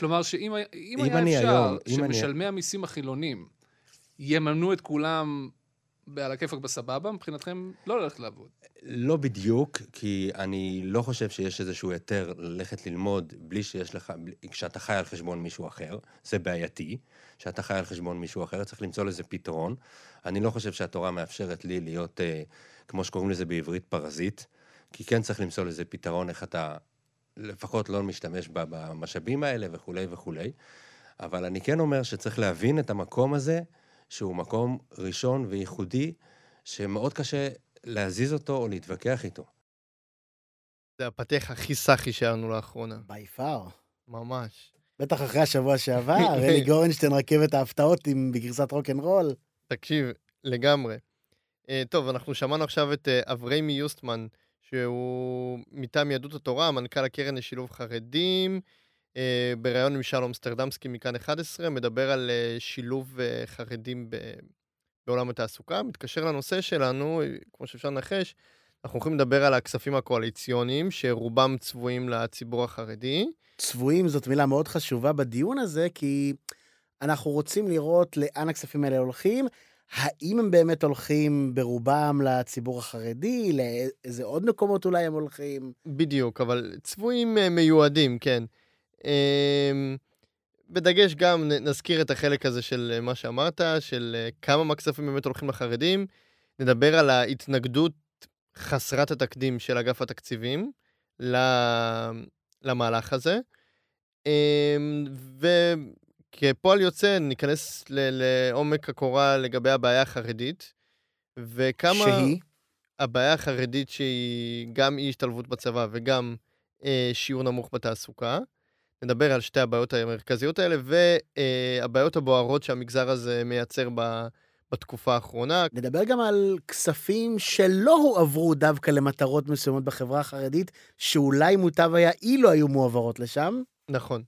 כלומר, שאם אם אם היה אפשר היום- אם אני- שמשלמי המיסים החילונים יממנו את כולם בעל הכיפאק בסבבה, מבחינתכם לא ללכת לעבוד. לא בדיוק, כי אני לא חושב שיש איזשהו היתר ללכת ללמוד בלי שיש לך, בלי- כשאתה חי על חשבון מישהו אחר, זה בעייתי. כשאתה חי על חשבון מישהו אחר, צריך למצוא לזה פתרון. אני לא חושב שהתורה מאפשרת לי להיות, אה, כמו שקוראים לזה בעברית, פרזיט, כי כן צריך למצוא לזה פתרון, איך אתה לפחות לא משתמש במשאבים האלה וכולי וכולי. אבל אני כן אומר שצריך להבין את המקום הזה, שהוא מקום ראשון וייחודי, שמאוד קשה להזיז אותו או להתווכח איתו. זה הפתיח הכי סאחי שהיה לנו לאחרונה. בי פאר. ממש. בטח אחרי השבוע שעבר, אלי גורנשטיין רכבת ההפתעות עם בגרסת רוקנרול. תקשיב, לגמרי. Uh, טוב, אנחנו שמענו עכשיו את uh, אבריימי יוסטמן, שהוא מטעם יהדות התורה, מנכ"ל הקרן לשילוב חרדים, uh, בריאיון עם שלום סטרדמסקי מכאן 11, מדבר על uh, שילוב uh, חרדים ב... בעולם התעסוקה. מתקשר לנושא שלנו, כמו שאפשר לנחש, אנחנו הולכים לדבר על הכספים הקואליציוניים, שרובם צבועים לציבור החרדי. צבועים זאת מילה מאוד חשובה בדיון הזה, כי אנחנו רוצים לראות לאן הכספים האלה הולכים, האם הם באמת הולכים ברובם לציבור החרדי, לאיזה עוד מקומות אולי הם הולכים. בדיוק, אבל צבועים אה, מיועדים, כן. אמ, בדגש גם נזכיר את החלק הזה של אה, מה שאמרת, של אה, כמה מהכספים באמת הולכים לחרדים. נדבר על ההתנגדות חסרת התקדים של אגף התקציבים למהלך הזה. אמ, וכפועל יוצא ניכנס ל- לעומק הקורה לגבי הבעיה החרדית, וכמה... שהיא? הבעיה החרדית שהיא גם אי השתלבות בצבא וגם אה, שיעור נמוך בתעסוקה. נדבר על שתי הבעיות המרכזיות האלה והבעיות הבוערות שהמגזר הזה מייצר ב, בתקופה האחרונה. נדבר גם על כספים שלא הועברו דווקא למטרות מסוימות בחברה החרדית, שאולי מוטב היה אילו היו מועברות לשם. נכון.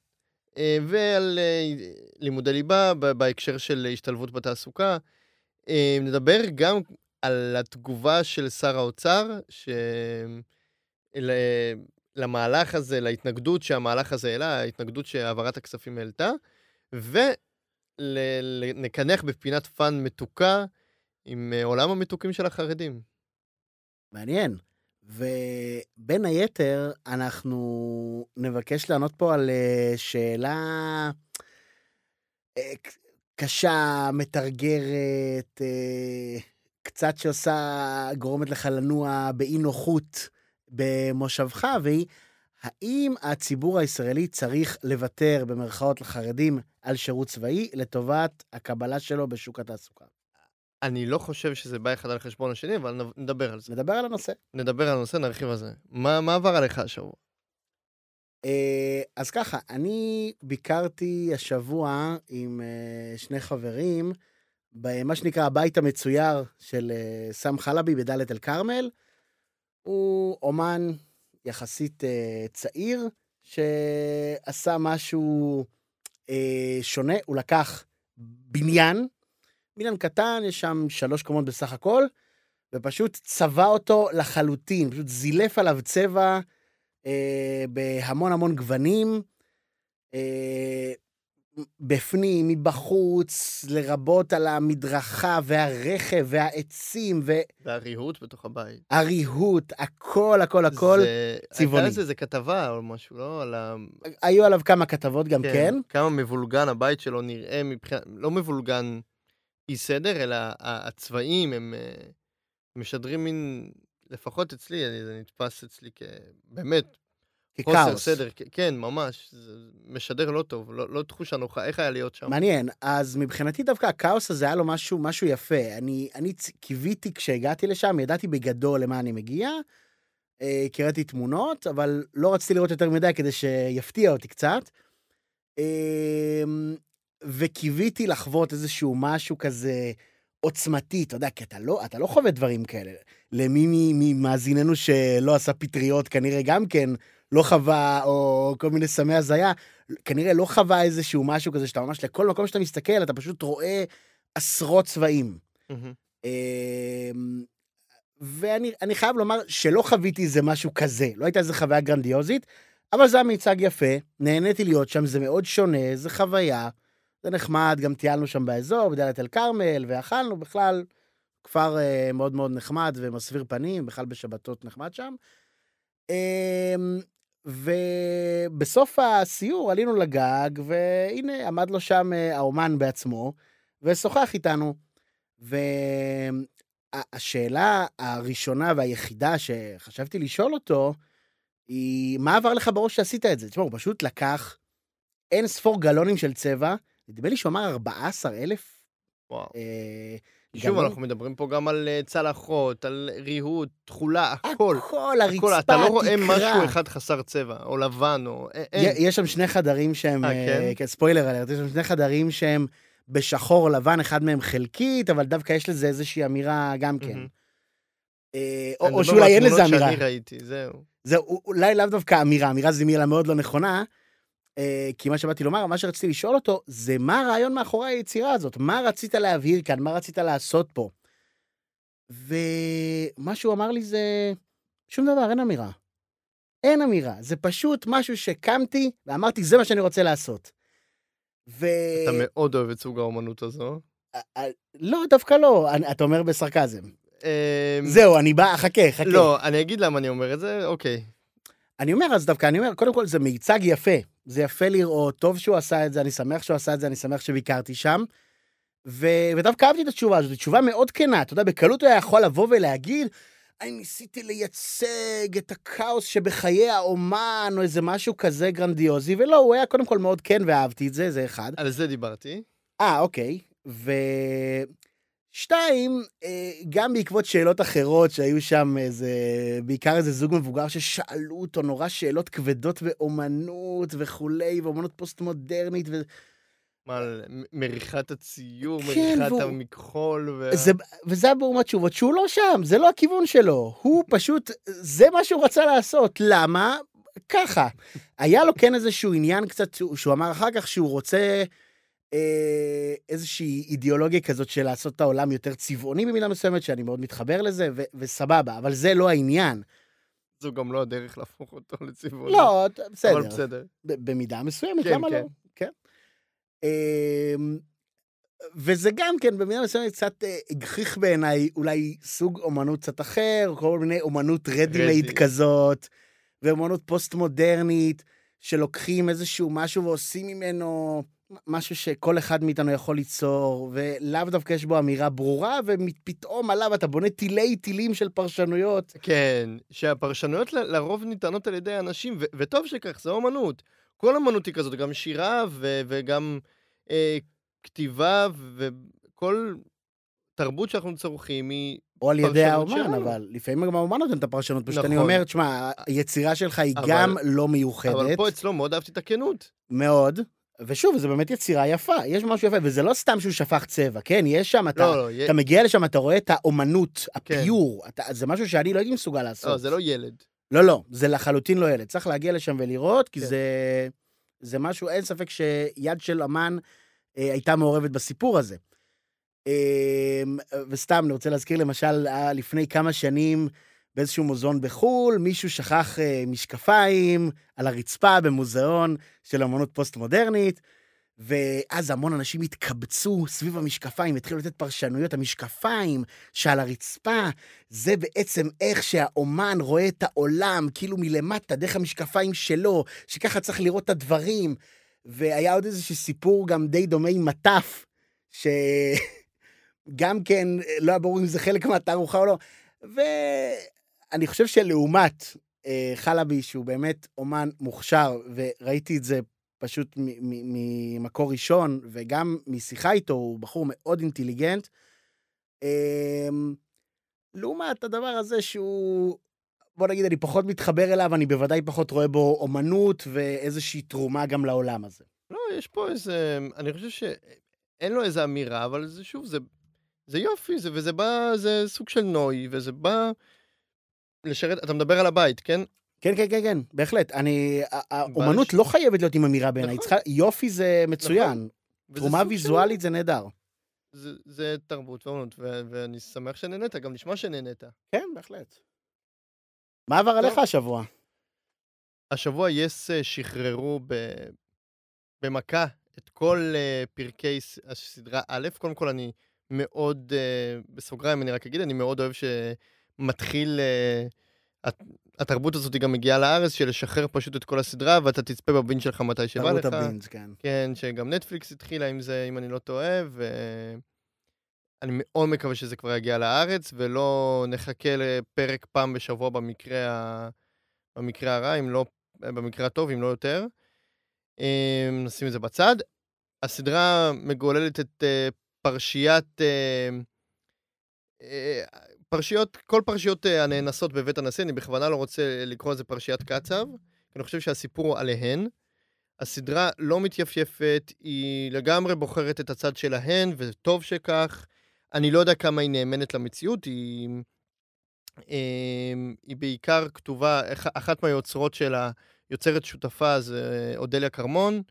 אה, ועל אה, לימודי ליבה בהקשר של השתלבות בתעסוקה. אה, נדבר גם על התגובה של שר האוצר, ש... למהלך הזה, להתנגדות שהמהלך הזה העלה, ההתנגדות שהעברת הכספים העלתה, ונקנח בפינת fun מתוקה עם עולם המתוקים של החרדים. מעניין. ובין היתר, אנחנו נבקש לענות פה על אה, שאלה אה, קשה, מתרגרת, אה, קצת שעושה, גורמת לך לנוע באי נוחות במושבך, והיא, האם הציבור הישראלי צריך לוותר, במרכאות לחרדים, על שירות צבאי לטובת הקבלה שלו בשוק התעסוקה? אני לא חושב שזה בא אחד על חשבון השני, אבל נדבר על זה. נדבר על הנושא. נדבר על הנושא, נרחיב על זה. מה, מה עבר עליך השבוע? אה, אז ככה, אני ביקרתי השבוע עם אה, שני חברים במה שנקרא הבית המצויר של אה, סם חלבי בדאלית אל כרמל. הוא אומן יחסית צעיר, שעשה משהו שונה, הוא לקח בניין, בניין קטן, יש שם שלוש קומות בסך הכל, ופשוט צבע אותו לחלוטין, פשוט זילף עליו צבע. אה, בהמון המון גוונים, אה, בפנים, מבחוץ, לרבות על המדרכה והרכב והעצים והריהוט בתוך הבית. והריהוט, הכל, הכל, הכל. זה... צבעוני. הייתה איזה כתבה או משהו, לא? על ה... היו עליו כמה כתבות גם כן. כמה מבולגן הבית שלו נראה מבחינת... לא מבולגן אי סדר, אלא הצבעים הם אה, משדרים מין... לפחות אצלי, זה נתפס אצלי כבאמת חוסר. סדר. כן, ממש. זה משדר לא טוב, לא, לא תחושה נוחה. איך היה להיות שם? מעניין, אז מבחינתי דווקא הכאוס הזה היה לו משהו, משהו יפה. אני, אני קיוויתי כשהגעתי לשם, ידעתי בגדול למה אני מגיע, אה, קראתי תמונות, אבל לא רציתי לראות יותר מדי כדי שיפתיע אותי קצת. אה, וקיוויתי לחוות איזשהו משהו כזה עוצמתי, אתה יודע, כי אתה לא, אתה לא חווה דברים כאלה. למי ממאזיננו שלא עשה פטריות, כנראה גם כן לא חווה, או כל מיני סמי הזיה, כנראה לא חווה איזשהו משהו כזה שאתה ממש, לכל מקום שאתה מסתכל, אתה פשוט רואה עשרות צבעים. אמ, ואני אני חייב לומר שלא חוויתי איזה משהו כזה, לא הייתה איזו חוויה גרנדיוזית, אבל זה היה מיצג יפה, נהניתי להיות שם, זה מאוד שונה, זה חוויה, זה נחמד, גם טיילנו שם באזור, בדאלית אל כרמל, ואכלנו בכלל, כפר אה, מאוד מאוד נחמד ומסביר פנים, בכלל בשבתות נחמד שם. אה, ובסוף הסיור עלינו לגג, והנה עמד לו שם אה, האומן בעצמו, ושוחח איתנו. והשאלה הראשונה והיחידה שחשבתי לשאול אותו, היא, מה עבר לך בראש שעשית את זה? תשמע, הוא פשוט לקח אין ספור גלונים של צבע, נדמה לי שהוא אמר 14 אלף. וואו. אה, שוב. אנחנו מדברים פה גם על אה, צלחות, על ריהוט, תכולה, הכל. הכל, הרצפה, הכל, אתה לא רואה. משהו אחד חסר צבע, או לבן, או... א- אין. י- יש שם שני חדרים שהם, אה, אה, כן? כן, ספוילר אלרט, יש שם שני חדרים שהם בשחור לבן, אחד מהם חלקית, אבל דווקא יש לזה איזושהי אמירה גם כן. אה, או אני או מדבר שאולי אין לזה מהתמונות אמירה. שאני ראיתי, זהו. זה אולי לאו דווקא אמירה, אמירה זו מילה מאוד לא נכונה, אה, כי מה שבאתי לומר, מה שרציתי לשאול אותו, זה מה הרעיון מאחורי היצירה הזאת? מה רצית להבהיר כאן? מה רצית לעשות פה? ומה שהוא אמר לי זה, שום דבר, אין אמירה. אין אמירה, זה פשוט משהו שקמתי ואמרתי, זה מה שאני רוצה לעשות. ו... אתה מאוד אוהב את סוג האומנות הזו. אה, אה, לא, דווקא לא, אני- אתה אומר בסרקזם. אמ, זהו, אני בא, חכה, חכה. לא, אני אגיד למה אני אומר את זה, אוקיי. אני אומר, אז דווקא אני אומר, קודם כל זה מיצג יפה. זה יפה לראות, טוב שהוא עשה את זה, אני שמח שהוא עשה את זה, אני שמח שביקרתי שם. ו... ודווקא אהבתי את התשובה הזאת, תשובה מאוד כנה. אתה יודע, בקלות הוא היה יכול לבוא ולהגיד, אני ניסיתי לייצג את הכאוס שבחיי האומן, או איזה משהו כזה גרנדיוזי, ולא, הוא היה קודם כל מאוד כן ואהבתי את זה, זה אחד. על זה דיברתי. אה, אוקיי. ושתיים, אה, גם בעקבות שאלות אחרות שהיו שם, איזה, בעיקר איזה זוג מבוגר ששאלו אותו נורא שאלות כבדות באומנות וכולי, ואומנות פוסט-מודרנית, ו... מה, על מריחת הציור, כן, מריחת והוא- המכחול, ו... זה, וזה היה ברור מהתשובות, שהוא לא שם, זה לא הכיוון שלו. הוא פשוט, זה מה שהוא רצה לעשות. למה? ככה. היה לו כן איזשהו עניין קצת, שהוא אמר אחר כך שהוא רוצה איזושהי אידיאולוגיה כזאת של לעשות את העולם יותר צבעוני במידה מסוימת, שאני מאוד מתחבר לזה, ו- וסבבה, אבל זה לא העניין. זו גם לא הדרך להפוך אותו לצבעוני. לא, בסדר. אבל בסדר. ב- במידה מסוימת, כן, למה כן. לא? כן. אמ, וזה גם כן, במידה מסוימת קצת אה, הגחיך בעיניי אולי סוג אומנות קצת אחר, כל מיני אומנות רדי-מייד רדי. כזאת, ואומנות פוסט-מודרנית, שלוקחים איזשהו משהו ועושים ממנו משהו שכל אחד מאיתנו יכול ליצור, ולאו דווקא יש בו אמירה ברורה, ופתאום עליו אתה בונה תילי תילים של פרשנויות. כן, שהפרשנויות ל- לרוב ניתנות על ידי אנשים, ו- וטוב שכך, זו אומנות. כל אומנות היא כזאת, גם שירה ו- וגם אה, כתיבה וכל תרבות שאנחנו צורכים היא... או על ידי האומן, שלנו. אבל לפעמים גם האומן נותן את הפרשנות. פשוט אני נכון. אומר, תשמע, היצירה שלך היא אבל- גם לא מיוחדת, אבל פה אצלו מאוד אהבתי את הכנות. מאוד, ושוב, זו באמת יצירה יפה, יש משהו יפה, וזה לא סתם שהוא שפך צבע, כן? יש שם, אתה, לא, לא, יה- אתה מגיע לשם, אתה רואה את האומנות, כן. הפיור, אתה, זה משהו שאני לא הייתי מסוגל לעשות. לא, זה לא ילד. לא, לא, זה לחלוטין לא ילד. צריך להגיע לשם ולראות, כי כן. זה, זה משהו, אין ספק שיד של אמן אה, הייתה מעורבת בסיפור הזה. אה, וסתם, אני רוצה להזכיר למשל, אה, לפני כמה שנים, באיזשהו מוזיאון בחו"ל, מישהו שכח אה, משקפיים על הרצפה במוזיאון של אמנות פוסט-מודרנית, ואז המון אנשים התקבצו סביב המשקפיים, התחילו לתת פרשנויות. המשקפיים שעל הרצפה, זה בעצם איך שהאומן רואה את העולם, כאילו מלמטה, דרך המשקפיים שלו, שככה צריך לראות את הדברים. והיה עוד איזשהו סיפור גם די דומה עם מטף, שגם כן, לא היה ברור אם זה חלק מהתערוכה או לא. ואני חושב שלעומת אה, חלבי, שהוא באמת אומן מוכשר, וראיתי את זה פשוט ממקור ראשון, וגם משיחה איתו, הוא בחור מאוד אינטליגנט. אמ, לעומת הדבר הזה שהוא, בוא נגיד, אני פחות מתחבר אליו, אני בוודאי פחות רואה בו אומנות ואיזושהי תרומה גם לעולם הזה. לא, יש פה איזה... אני חושב שאין לו איזה אמירה, אבל זה שוב, זה, זה יופי, זה, וזה בא, זה סוג של נוי, וזה בא לשרת... אתה מדבר על הבית, כן? כן, כן, כן, כן, בהחלט. אני, האומנות לא חייבת להיות עם אמירה בעיניי, נכון. יופי זה מצוין. וזה תרומה ויזואלית זה נהדר. זה, זה תרבות ואומנות, ו- ואני שמח שנהנית, גם נשמע שנהנית. כן, בהחלט. מה עבר עליך השבוע? השבוע יס אה, שחררו ב... במכה את כל אה, פרקי הסדרה א', קודם כל אני מאוד, אה, בסוגריים אני רק אגיד, אני מאוד אוהב שמתחיל, אה, הת- התרבות הזאת גם מגיעה לארץ, של לשחרר פשוט את כל הסדרה, ואתה תצפה בבין שלך מתי שבא תרבות לך. הבינג', כן. כן, שגם נטפליקס התחילה עם זה, אם אני לא טועה, ואני מאוד מקווה שזה כבר יגיע לארץ, ולא נחכה לפרק פעם בשבוע במקרה, ה... במקרה הרע, אם לא, במקרה הטוב, אם לא יותר. אמ, נשים את זה בצד. הסדרה מגוללת את אה, פרשיית... אה, אה, פרשיות, כל פרשיות אה, הנאנסות בבית הנשיא, אני בכוונה לא רוצה לקרוא לזה פרשיית קצב, כי אני חושב שהסיפור הוא עליהן. הסדרה לא מתייפייפת, היא לגמרי בוחרת את הצד שלהן, וטוב שכך. אני לא יודע כמה היא נאמנת למציאות, היא, אמ, היא בעיקר כתובה, אח- אחת מהיוצרות שלה, יוצרת שותפה, זה אודליה כרמון,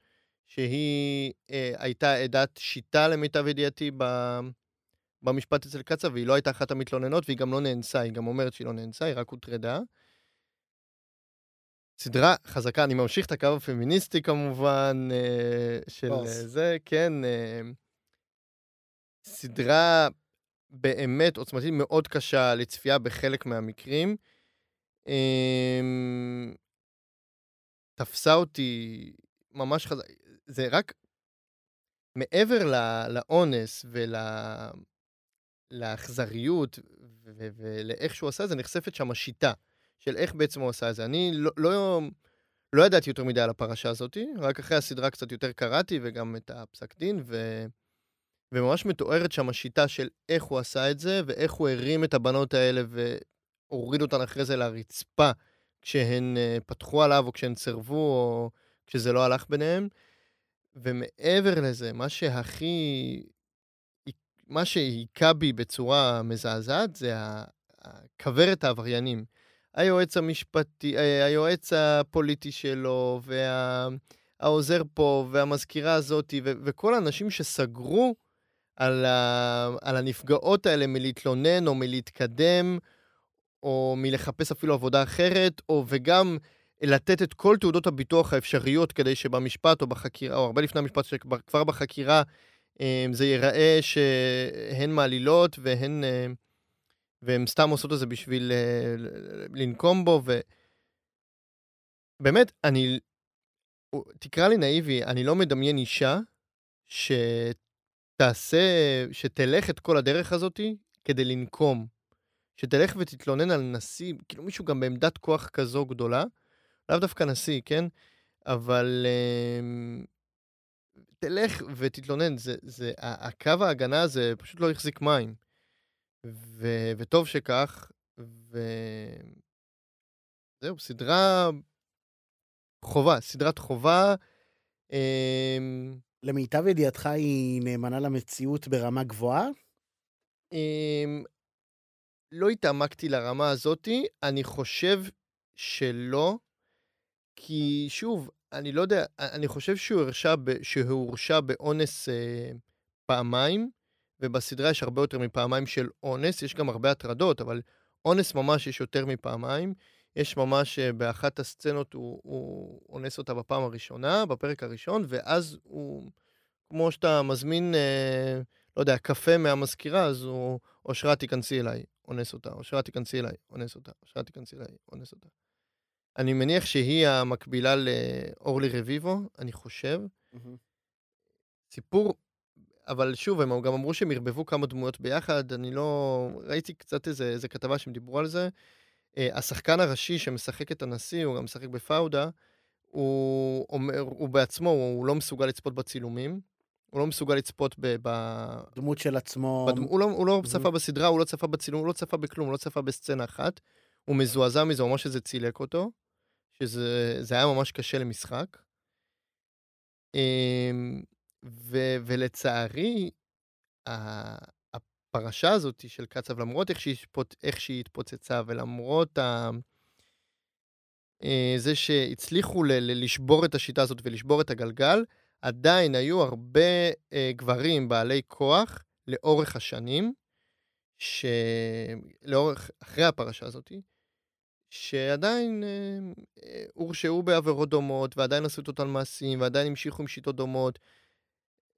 שהיא אה, הייתה עדת שיטה למיטב ידיעתי ב, במשפט אצל קצב, והיא לא הייתה אחת המתלוננות, והיא גם לא נאנסה, היא גם אומרת שהיא לא נאנסה, היא רק הוטרדה. סדרה חזקה, אני ממשיך את הקו הפמיניסטי כמובן, אה, של בוס. אה, זה, כן. אה, סדרה באמת עוצמתית מאוד קשה לצפייה בחלק מהמקרים. אה, תפסה אותי ממש חזק, זה רק מעבר לאונס ול... לאכזריות ולאיך שהוא עשה את זה, נחשפת שם השיטה של איך בעצם הוא עשה את זה. אני לא, לא, לא ידעתי יותר מדי על הפרשה הזאת, רק אחרי הסדרה קצת יותר קראתי, וגם את הפסק דין, ו... וממש מתוארת שם השיטה של איך הוא עשה את זה, ואיך הוא הרים את הבנות האלה והוריד אותן אחרי זה לרצפה, כשהן אה, פתחו עליו, או כשהן סירבו, או כשזה לא הלך ביניהם. ומעבר לזה, מה שהכי... מה שהיכה בי בצורה מזעזעת זה הכוורת העבריינים. היועץ המשפטי, אה, היועץ הפוליטי שלו, והעוזר פה, והמזכירה הזאתי, וכל האנשים שסגרו על, ה- על הנפגעות האלה מלהתלונן או מלהתקדם, או מלחפש אפילו עבודה אחרת, או וגם לתת את כל תעודות הביטוח האפשריות כדי שבמשפט או בחקירה, או הרבה לפני המשפט, שכבר בחקירה, זה ייראה שהן מעלילות והן... אה, והן סתם עושות את זה בשביל אה, לנקום בו, ובאמת, אני... תקרא לי נאיבי, אני לא מדמיין אישה שתעשה, שתלך את כל הדרך הזאתי כדי לנקום. שתלך ותתלונן על נשיא, כאילו מישהו גם בעמדת כוח כזו גדולה, לאו דווקא נשיא, כן? אבל תלך ותתלונן, זה, זה, הקו ההגנה הזה פשוט לא החזיק מים. ו, וטוב שכך, וזהו, סדרה חובה, סדרת חובה. אמ, למיטב ידיעתך היא נאמנה למציאות ברמה גבוהה? אמ, לא התעמקתי לרמה הזאתי, אני חושב שלא, כי שוב, אני לא יודע, אני חושב שהוא הרשע, ב, שהוא הורשע באונס אה, פעמיים, ובסדרה יש הרבה יותר מפעמיים של אונס, יש גם הרבה הטרדות, אבל אונס ממש יש יותר מפעמיים. יש ממש, אה, באחת הסצנות הוא, הוא אונס אותה בפעם הראשונה, בפרק הראשון, ואז הוא, כמו שאתה מזמין, אה, לא יודע, קפה מהמזכירה, אז הוא, אושרת, תיכנסי אליי, אונס אותה, אושרת, תיכנסי אליי, אונס אותה, אושרת, תיכנסי אליי, אונס אותה. אני מניח שהיא המקבילה לאורלי רביבו, אני חושב. סיפור, אבל שוב, הם גם אמרו שהם ערבבו כמה דמויות ביחד, אני לא... ראיתי קצת איזה, איזה כתבה שהם דיברו על זה. Uh, השחקן הראשי שמשחק את הנשיא, הוא גם משחק בפאודה, הוא, אומר, הוא בעצמו, הוא לא מסוגל לצפות בצילומים, הוא לא מסוגל לצפות ב... ב... דמות של עצמו. בדמ... הוא לא, הוא לא. צפה בסדרה, הוא לא צפה בצילום, הוא לא צפה בכלום, הוא לא צפה בסצנה אחת. הוא מזועזע מזה, הוא אמר שזה צילק אותו, שזה זה היה ממש קשה למשחק. אמ, ו, ולצערי, הפרשה הזאת של קצב, למרות איך שהיא, התפוצ- איך שהיא התפוצצה, ולמרות ה... אה, זה שהצליחו ל- ל- לשבור את השיטה הזאת ולשבור את הגלגל, עדיין היו הרבה אה, גברים בעלי כוח לאורך השנים, שלאורך, אחרי הפרשה הזאת, שעדיין אה, אה, הורשעו בעבירות דומות, ועדיין עשו את אותם מעשים, ועדיין המשיכו עם שיטות דומות.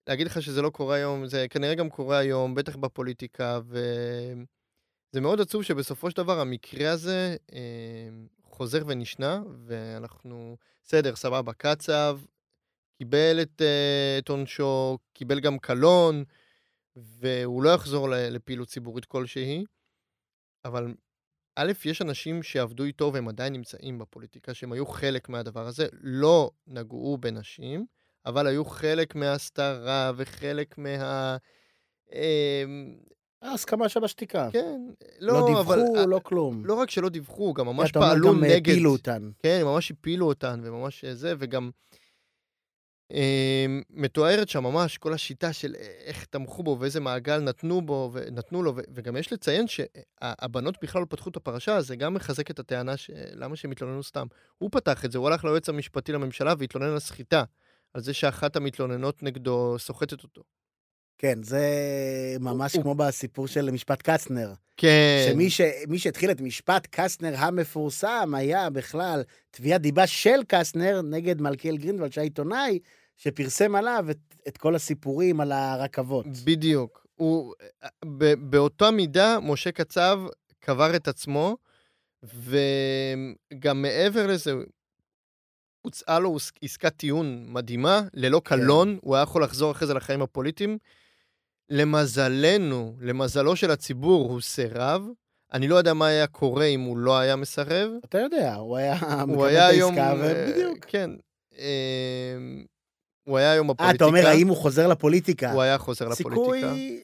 להגיד לך שזה לא קורה היום, זה כנראה גם קורה היום, בטח בפוליטיקה, וזה מאוד עצוב שבסופו של דבר המקרה הזה אה, חוזר ונשנה, ואנחנו, בסדר, סבבה, קצב, קיבל את, אה, את עונשו, קיבל גם קלון, והוא לא יחזור לפעילות ציבורית כלשהי, אבל א', יש אנשים שעבדו איתו והם עדיין נמצאים בפוליטיקה, שהם היו חלק מהדבר הזה, לא נגעו בנשים, אבל היו חלק מההסתרה וחלק מה... אמ, הסכמה שבשתיקה. כן, לא לא, אבל... דיווחו, לא כלום. לא רק שלא דיווחו, גם ממש אתה אומר, פעלו גם נגד. הפילו אותן. כן, ממש הפילו אותן, וממש זה, וגם אה, מתוארת שם ממש כל השיטה של איך תמכו בו ואיזה מעגל נתנו בו, ונתנו לו, וגם יש לציין שהבנות בכלל לא פתחו את הפרשה, זה גם מחזק את הטענה למה שהם התלוננו סתם. הוא פתח את זה, הוא הלך ליועץ המשפטי לממשלה והתלונן על סחיטה, על זה שאחת המתלוננות נגדו סוחטת אותו. כן, זה ממש הוא- כמו בסיפור של משפט קסטנר. כן. שמי ש... שהתחיל את משפט קסטנר המפורסם היה בכלל תביעת דיבה של קסטנר נגד מלכיאל גרינדוולד, שהיה עיתונאי, שפרסם עליו את, את כל הסיפורים על הרכבות. בדיוק. הוא, ב, באותה מידה, משה קצב קבר את עצמו, וגם מעבר לזה, הוצעה לו עס- עסקת טיעון מדהימה, ללא קלון, הוא היה יכול לחזור אחרי זה לחיים הפוליטיים. למזלנו, למזלו של הציבור, הוא סירב. אני לא יודע מה היה קורה אם הוא לא היה מסרב. אתה יודע, הוא היה מקבל את. העסקה, אה, ובדיוק. כן. אה, הוא היה היום אה, בפוליטיקה. אתה אומר, האם הוא חוזר לפוליטיקה? הוא היה חוזר לפוליטיקה. סיכוי...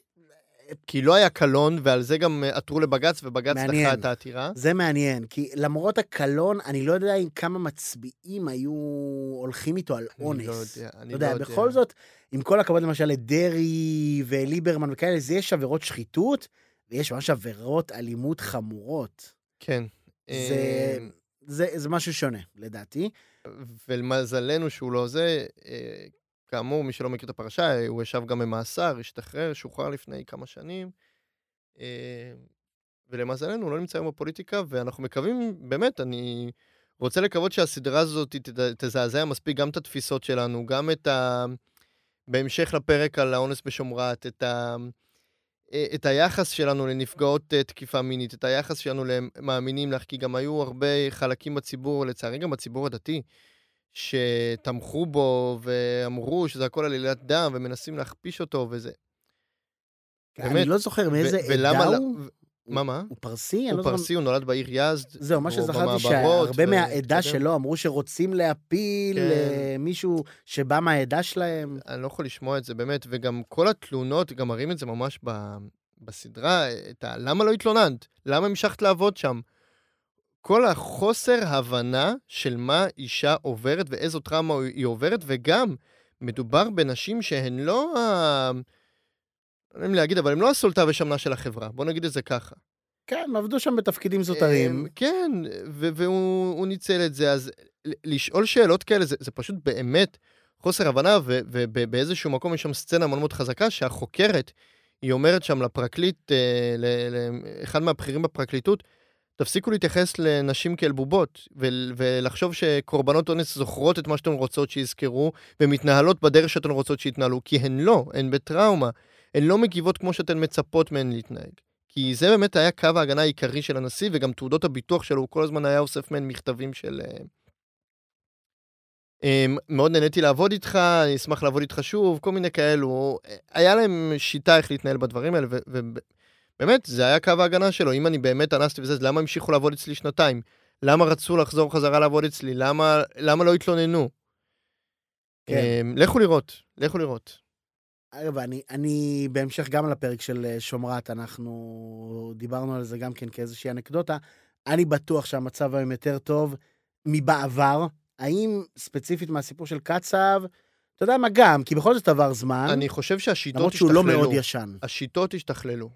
כי לא היה קלון, ועל זה גם אה, עתרו לבג"ץ, ובג"ץ דחה. את העתירה. זה מעניין, כי למרות הקלון, אני לא יודע אם כמה מצביעים היו הולכים איתו על אני אונס. לא יודע, אני אתה יודע, לא יודע. בכל זאת, עם כל הכבוד למשל לדרעי וליברמן וכאלה, זה יש עבירות שחיתות, ויש ממש עבירות אלימות חמורות. כן. זה, אה, זה, זה משהו שונה, לדעתי. ולמזלנו שהוא לא זה, אה, כאמור, מי שלא מכיר את הפרשה, הוא ישב גם במאסר, השתחרר, שוחרר לפני כמה שנים. אה, ולמזלנו, הוא לא נמצא היום בפוליטיקה, ואנחנו מקווים, באמת, אני רוצה לקוות שהסדרה הזאת תזעזע מספיק גם את התפיסות שלנו, גם את ה... בהמשך לפרק על האונס בשומרת, את ה... אה, את היחס שלנו לנפגעות אה, תקיפה מינית, את היחס שלנו למאמינים לך, כי גם היו הרבה חלקים בציבור, לצערי גם בציבור הדתי, שתמכו בו ואמרו שזה הכל עלילת דם ומנסים להכפיש אותו וזה. באמת. אני לא זוכר מאיזה עדה הוא. מה, מה? הוא פרסי? הוא לא. פרסי, הוא נולד בעיר יזד. זהו, מה שזכרתי שהרבה מהעדה בסדר? שלו אמרו שרוצים להפיל כן. אה, מישהו שבא מהעדה שלהם. אני לא יכול לשמוע את זה, באמת, וגם כל התלונות, גם מראים את זה ממש ב, בסדרה, את. למה לא התלוננת? למה המשכת לעבוד שם? כל החוסר הבנה של מה אישה עוברת ואיזו טראומה היא עוברת, וגם מדובר בנשים שהן לא. לא נעים להגיד, אבל הן לא הסולטה ושמנה של החברה, בוא נגיד את זה ככה. כן, הם עבדו שם בתפקידים זוטרים. אמ, כן, ו- והוא הוא ניצל את זה, אז לשאול שאלות כאלה זה, זה פשוט באמת חוסר הבנה, ובאיזשהו מקום יש שם סצנה מאוד מאוד חזקה, שהחוקרת, היא אומרת שם לפרקליט, אה, לאחד מהבכירים בפרקליטות, תפסיקו להתייחס לנשים כאל בובות, ול- ולחשוב שקורבנות אונס זוכרות את מה שאתן רוצות שיזכרו, ומתנהלות בדרך שאתן רוצות שיתנהלו, כי הן לא, הן בטראומה. הן לא מגיבות כמו שאתן מצפות מהן להתנהג. כי זה באמת היה קו ההגנה העיקרי של הנשיא, וגם תעודות הביטוח שלו, הוא כל הזמן היה אוסף מהן מכתבים של... אה, אה, מאוד נהניתי לעבוד איתך, אני אשמח לעבוד איתך שוב, כל מיני כאלו. היה להם שיטה איך להתנהל בדברים האלה, ובאמת, זה היה קו ההגנה שלו. אם אני באמת אנסתי וזה, אז למה המשיכו לעבוד אצלי שנתיים? למה רצו לחזור חזרה לעבוד אצלי? למה, למה לא התלוננו? כן. אה, לכו לראות, לכו לראות. אגב, אני, אני, בהמשך גם על הפרק של אה, שומרת, אנחנו דיברנו על זה גם כן כאיזושהי אנקדוטה. אני בטוח שהמצב היום יותר טוב מבעבר. האם ספציפית מהסיפור של קצב, אתה יודע מה, גם, כי בכל זאת עבר זמן, אני חושב שהשיטות למרות השתכללו. שהוא לא מאוד ישן. השיטות השתכללו.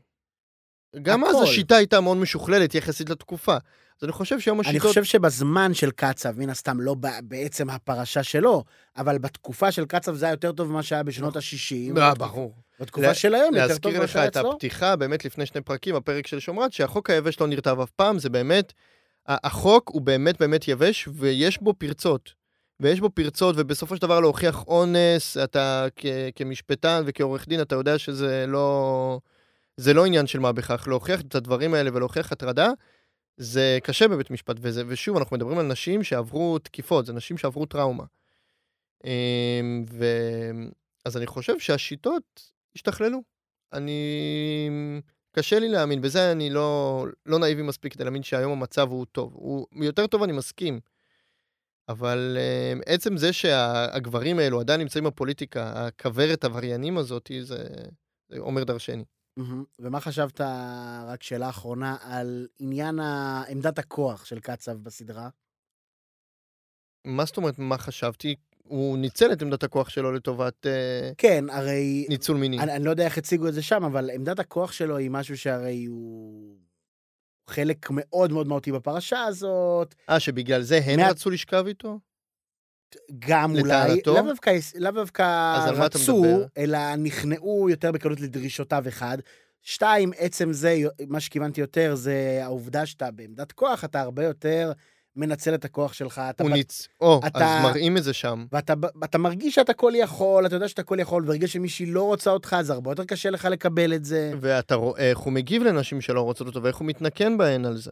גם אז הכל. השיטה הייתה מאוד משוכללת יחסית לתקופה. אז אני חושב שהיום אני השיטות... חושב שבזמן של קצב, מן הסתם לא בעצם הפרשה שלו, אבל בתקופה של קצב זה היה יותר טוב ממה שהיה בשנות ה-60. אה, ברור. בתקופה לה- של היום יותר טוב להזכיר ממה לך שהיה את אצלו. הפתיחה, באמת לפני שני פרקים, הפרק של שומרת, שהחוק היבש לא נרטב אף פעם, זה באמת החוק הוא באמת באמת יבש, ויש בו פרצות. ויש בו פרצות, ובסופו של דבר להוכיח אונס, אתה כ- כמשפטן וכעורך דין, אתה יודע שזה לא... זה לא עניין של מה בכך. להוכיח את הדברים האלה ולהוכיח הטרדה, זה קשה בבית משפט. וזה, ושוב, אנחנו מדברים על נשים שעברו תקיפות, זה נשים שעברו טראומה. אמ, ו... אז אני חושב שהשיטות השתכללו. אני... קשה לי להאמין, בזה אני לא, לא נאיבי מספיק כדי להאמין שהיום המצב הוא טוב. הוא יותר טוב, אני מסכים. אבל um, עצם זה שהגברים האלו עדיין נמצאים בפוליטיקה, הכוורת עבריינים הזאת, זה, זה אומר דרשני. ומה חשבת, רק שאלה אחרונה, על עניין עמדת הכוח של קצב בסדרה? מה זאת אומרת, מה חשבתי? הוא ניצל את עמדת הכוח שלו לטובת uh, כן, הרי... ניצול מיני. אני, אני לא יודע איך הציגו את זה שם, אבל עמדת הכוח שלו היא משהו שהרי הוא חלק מאוד מאוד מהותי בפרשה הזאת, אה, שבגלל זה הם מה- רצו לשכב איתו? גם אולי? לאו דווקא, לאו דווקא רצו? אלא נכנעו יותר בקלות לדרישותיו אחד. שתיים, עצם זה, מה שכיוונתי יותר, זה העובדה שאתה בעמדת כוח, אתה הרבה יותר מנצל את הכוח שלך. הוא ב- ניצ... או, אתה- אז מראים את זה שם. ואתה אתה מרגיש שאתה כל יכול, אתה יודע שאתה כל יכול, וברגע שמישהי לא רוצה אותך, אז הרבה יותר קשה לך לקבל את זה. ואתה רואה איך הוא מגיב לנשים שלא רוצות אותו, ואיך הוא מתנקם בהן על זה.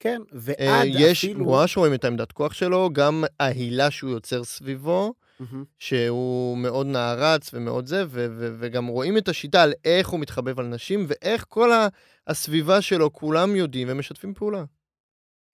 כן, אה, ועד יש, אפילו... ממש רואים את העמדת כוח שלו, גם ההילה שהוא יוצר סביבו. שהוא מאוד נערץ ומאוד זה, וגם רואים את השיטה על איך הוא מתחבב על נשים, ואיך כל הסביבה שלו, כולם יודעים ומשתפים פעולה.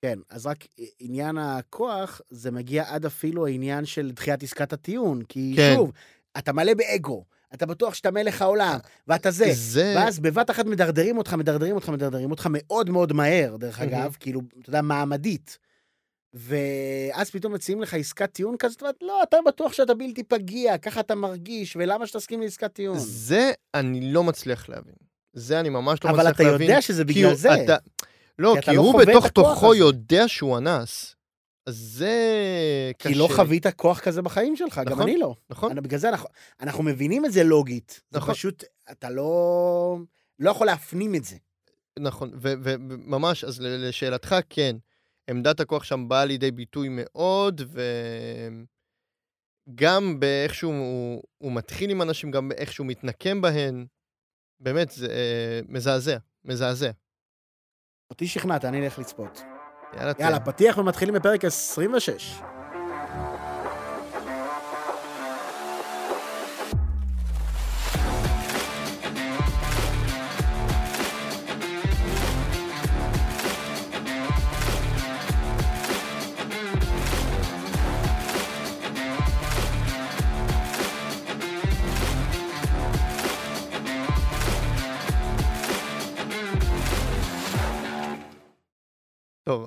כן, אז רק עניין הכוח, זה מגיע עד אפילו העניין של דחיית עסקת הטיעון. כי כן. שוב, אתה מלא באגו, אתה בטוח שאתה מלך העולם, ואתה זה. זה... ואז בבת אחת מדרדרים אותך, מדרדרים אותך, מדרדרים אותך מאוד מאוד מהר, דרך מהמם. אגב, כאילו, אתה יודע, מעמדית. ואז פתאום מציעים לך עסקת טיעון כזאת, ואת לא, אתה בטוח שאתה בלתי פגיע, ככה אתה מרגיש, ולמה שתסכים לעסקת טיעון? זה אני לא מצליח להבין. זה אני ממש לא אבל מצליח אתה להבין. יודע שזה בגלל זה. אתה... לא, כי אתה כי לא הוא בתוך תוכו הזה. יודע שהוא אנס. אז זה קשה. כי לא חווית כוח כזה בחיים שלך, גם נכון, אני לא. נכון? אני- בגלל זה אנחנו, אנחנו מבינים את זה לוגית. זה נכון. פשוט, אתה לא, לא יכול להפנים את זה. נכון, וממש, אז לשאלתך, כן, עמדת הכוח שם באה לידי ביטוי מאוד, וגם באיך שהוא הוא, הוא מתחיל עם אנשים, גם באיך שהוא מתנקם בהן. באמת, זה אה, מזעזע, מזעזע. אותי שכנעת, אני אלך לצפות. יאללה, יאללה. פתיח ומתחילים בפרק 26.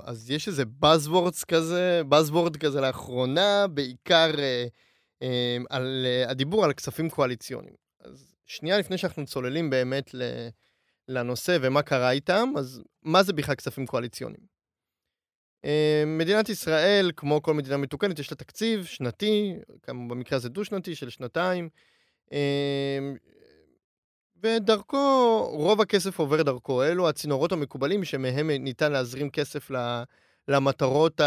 אז יש איזה Buzzwords כזה, Buzzword כזה לאחרונה, בעיקר אה, אה, על אה, הדיבור על כספים קואליציוניים. אז שנייה לפני שאנחנו צוללים באמת ל, לנושא ומה קרה איתם, אז מה זה בכלל כספים קואליציוניים? אה, מדינת ישראל, כמו כל מדינה מתוקנת, יש לה תקציב שנתי, גם במקרה הזה דו-שנתי של שנתיים, אה, ודרכו, רוב הכסף עובר דרכו. אלו הצינורות המקובלים שמהם ניתן להזרים כסף למטרות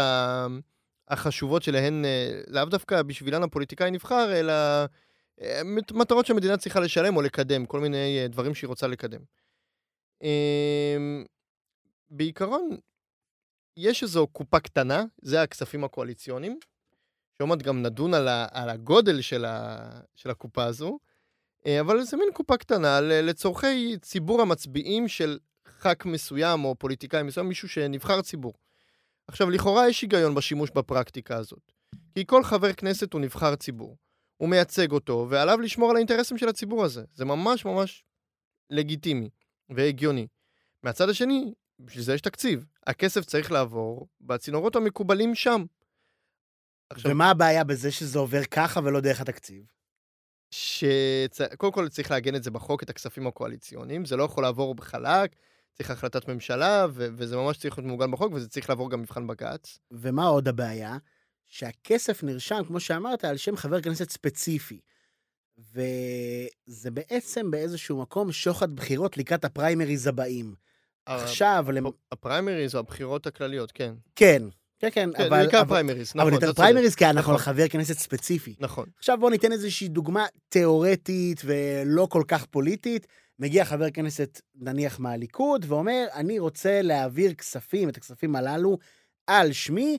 החשובות שלהן, אה, לאו דווקא בשבילן הפוליטיקאי נבחר, אלא אה, מטרות שהמדינה צריכה לשלם או לקדם, כל מיני אה, דברים שהיא רוצה לקדם. אמ, בעיקרון, יש איזו קופה קטנה, זה הכספים הקואליציוניים, שעוד מעט גם נדון על, הגודל של, הקופה הזו, אבל זה מין קופה קטנה לצורכי ציבור המצביעים של ח"כ מסוים או פוליטיקאי מסוים, מישהו שנבחר ציבור. עכשיו, לכאורה יש היגיון בשימוש בפרקטיקה הזאת. כי כל חבר כנסת הוא נבחר ציבור. הוא מייצג אותו, ועליו לשמור על האינטרסים של הציבור הזה. זה ממש ממש לגיטימי והגיוני. מהצד השני, בשביל זה יש תקציב. הכסף צריך לעבור בצינורות המקובלים שם. עכשיו, ומה הבעיה בזה שזה עובר ככה ולא דרך התקציב? שקודם כל צריך לעגן את זה בחוק, את הכספים הקואליציוניים, זה לא יכול לעבור בחלק, צריך החלטת ממשלה, ו- וזה ממש צריך להיות מעוגן בחוק, וזה צריך לעבור גם מבחן בג"ץ. ומה עוד הבעיה? שהכסף נרשם, כמו שאמרת, על שם חבר כנסת ספציפי. וזה בעצם באיזשהו מקום שוחד בחירות לקראת הפריימריז הבאים. עכשיו, למ- הפריימריז או הבחירות הכלליות, כן. כן, כן, כן, כן, אבל... בעיקר פריימריז, נכון, אבל צודק. פריימריז, כי אנחנו נכון. חבר כנסת ספציפי. נכון. עכשיו בואו ניתן איזושהי דוגמה תיאורטית ולא כל כך פוליטית. מגיע חבר כנסת, נניח מהליכוד, ואומר, אני רוצה להעביר כספים, את הכספים הללו, על שמי,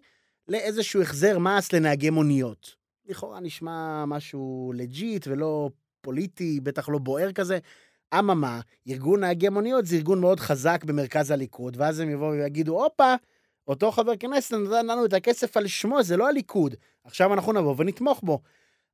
לאיזשהו החזר מס לנהגי מוניות. לכאורה נשמע משהו לג'יט ולא פוליטי, בטח לא בוער כזה. אממה, ארגון נהגי מוניות זה ארגון מאוד חזק במרכז הליכוד, ואז הם יבואו ויגידו, הופה, אותו חבר כנסת נתן לנו את הכסף על שמו, זה לא הליכוד. עכשיו אנחנו נבוא ונתמוך בו.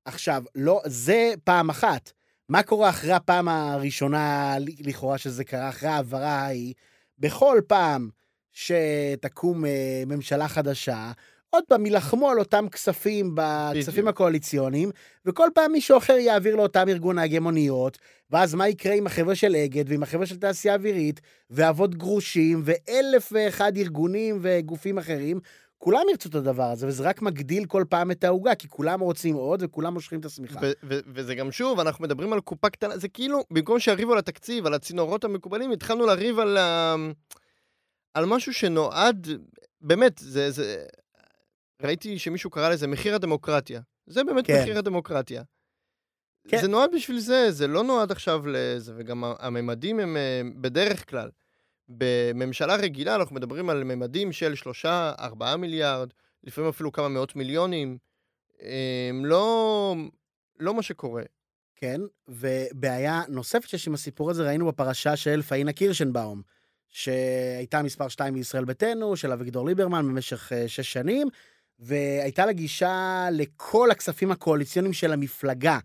עכשיו, לא, זה פעם אחת. מה קורה אחרי הפעם הראשונה, לכאורה, שזה קרה, אחרי ההעברה ההיא? בכל פעם שתקום אה, ממשלה חדשה, עוד פעם יילחמו על אותם כספים בכספים. הקואליציוניים, וכל פעם מישהו אחר יעביר לאותם ארגון נהגי מוניות, ואז מה יקרה עם החבר'ה של אגד ועם החבר'ה של תעשייה אווירית, ואבות גרושים, ואלף ואחד ארגונים וגופים אחרים, כולם ירצו את הדבר הזה, וזה רק מגדיל כל פעם את העוגה, כי כולם רוצים עוד וכולם מושכים את השמיכה. ו- ו- וזה גם שוב, אנחנו מדברים על קופה קטנה, זה כאילו, במקום שיריבו על התקציב, על הצינורות המקובלים, התחלנו לריב על, ה- על משהו שנועד, באמת, זה, זה... ראיתי שמישהו קרא לזה מחיר הדמוקרטיה. זה באמת כן. מחיר הדמוקרטיה. כן. זה נועד בשביל זה, זה לא נועד עכשיו לזה, וגם הממדים הם אה, בדרך כלל. בממשלה רגילה אנחנו מדברים על ממדים של שלושה, ארבעה מיליארד, לפעמים אפילו כמה מאות מיליונים. הם לא, לא מה שקורה. כן, ובעיה נוספת שיש עם הסיפור הזה, ראינו בפרשה של פאינה קירשנבאום, שהייתה מספר 2 בישראל ביתנו, של אביגדור ליברמן במשך אה, שש שנים, והייתה לה גישה לכל הכספים הקואליציוניים של המפלגה.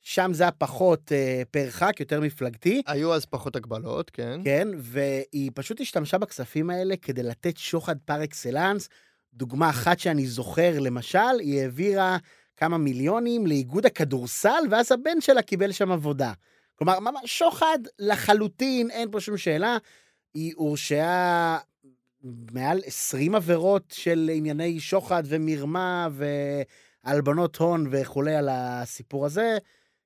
שם זה היה פחות אה, פר ח"כ, יותר מפלגתי. היו אז פחות הגבלות, כן? כן, והיא פשוט השתמשה בכספים האלה כדי לתת שוחד פר אקסלנס. דוגמה אחת שאני זוכר, למשל, היא העבירה כמה מיליונים לאיגוד הכדורסל, ואז הבן שלה קיבל שם עבודה. כלומר, ממש שוחד לחלוטין, אין פה שום שאלה. היא הורשעה מעל 20 עבירות של ענייני שוחד ומרמה והלבנות הון וכולי על הסיפור הזה.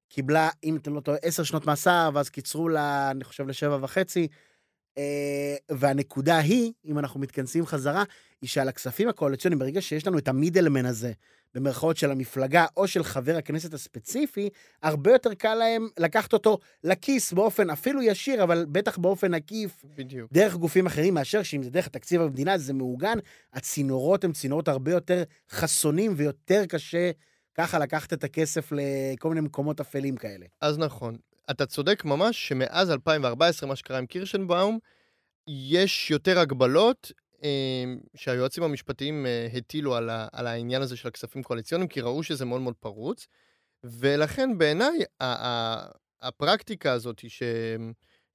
קיבלה, אם אתם לא טועים, עשר שנות מאסר, ואז קיצרו לה, אני חושב, לשבע וחצי. אה, והנקודה היא, אם אנחנו מתכנסים חזרה, היא שעל הכספים הקואליציוניים, ברגע שיש לנו את המידלמן הזה, במרכאות של המפלגה או של חבר הכנסת הספציפי, הרבה יותר קל להם לקחת אותו לכיס באופן אפילו ישיר, אבל בטח באופן עקיף, בדיוק. דרך גופים אחרים, מאשר שאם זה דרך תקציב המדינה, זה מעוגן. הצינורות הם צינורות הרבה יותר חסונים ויותר קשה ככה לקחת את הכסף לכל מיני מקומות אפלים כאלה. אז נכון. אתה צודק ממש שמאז 2014, מה שקרה עם קירשנבאום, יש יותר הגבלות אה, שהיועצים המשפטיים אה, הטילו על, ה, על העניין הזה של הכספים קואליציוניים, כי ראו שזה מאוד מאוד פרוץ, ולכן בעיניי הפרקטיקה הזאת, ש,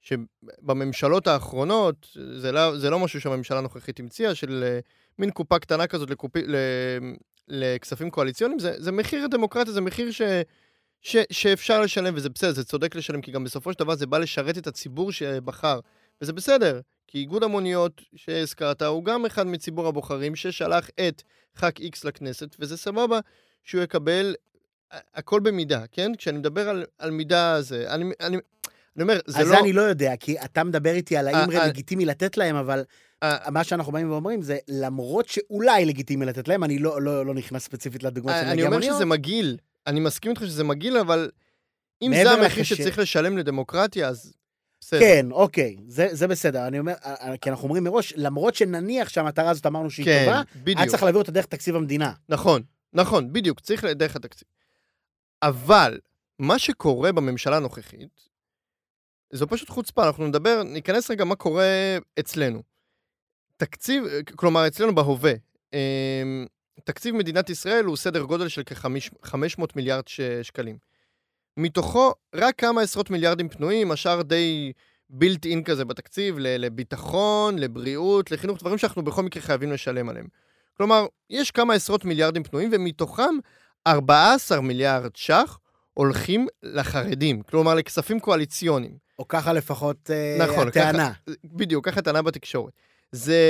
שבממשלות האחרונות, זה לא, זה לא משהו שהממשלה הנוכחית המציאה, של אה, מין קופה קטנה כזאת לקופי, ל, לכספים קואליציוניים, זה, זה מחיר דמוקרטי, זה מחיר ש... ש, שאפשר לשלם, וזה בסדר, זה צודק לשלם, כי גם בסופו של דבר זה בא לשרת את הציבור שבחר, וזה בסדר, כי איגוד המוניות שהזכרת הוא גם אחד מציבור הבוחרים ששלח את ח"כ איקס לכנסת, וזה סבבה שהוא יקבל הכל במידה, כן? כשאני מדבר על, על מידה זה, אני, אני, אני אומר, זה אז לא... זה אני לא יודע, כי אתה מדבר איתי על האם אה, אה. לגיטימי לתת להם, אבל אה, מה שאנחנו באים ואומרים זה, למרות שאולי לגיטימי לתת להם, אני לא, לא, לא נכנס ספציפית לדוגמה של אני נהגי אומר המוניות. שזה מגעיל, אני מסכים איתך שזה מגעיל, אבל אם זה המחיר שצריך לשלם לדמוקרטיה, אז בסדר. כן, אוקיי, זה, זה בסדר. אני אומר, אה, אה, כי אנחנו אומרים מראש, למרות שנניח שהמטרה הזאת אמרנו שהיא כן, טובה, בדיוק. היה צריך להעביר אותה דרך תקציב המדינה. נכון, נכון, בדיוק, צריך דרך התקציב. אבל מה שקורה בממשלה הנוכחית, זו פשוט חוצפה, אנחנו נדבר, ניכנס רגע מה קורה אצלנו. תקציב, כלומר, אצלנו בהווה, אמ, תקציב מדינת ישראל הוא סדר גודל של כ-500 מיליארד שקלים. מתוכו רק כמה עשרות מיליארדים פנויים, השאר די בילט אין כזה בתקציב, לביטחון, לבריאות, לחינוך, דברים שאנחנו בכל מקרה חייבים לשלם עליהם. כלומר, יש כמה עשרות מיליארדים פנויים, ומתוכם 14 מיליארד ש"ח הולכים לחרדים, כלומר לכספים קואליציוניים. או ככה לפחות אה, נכון, הטענה. בדיוק, ככה טענה בתקשורת. זה,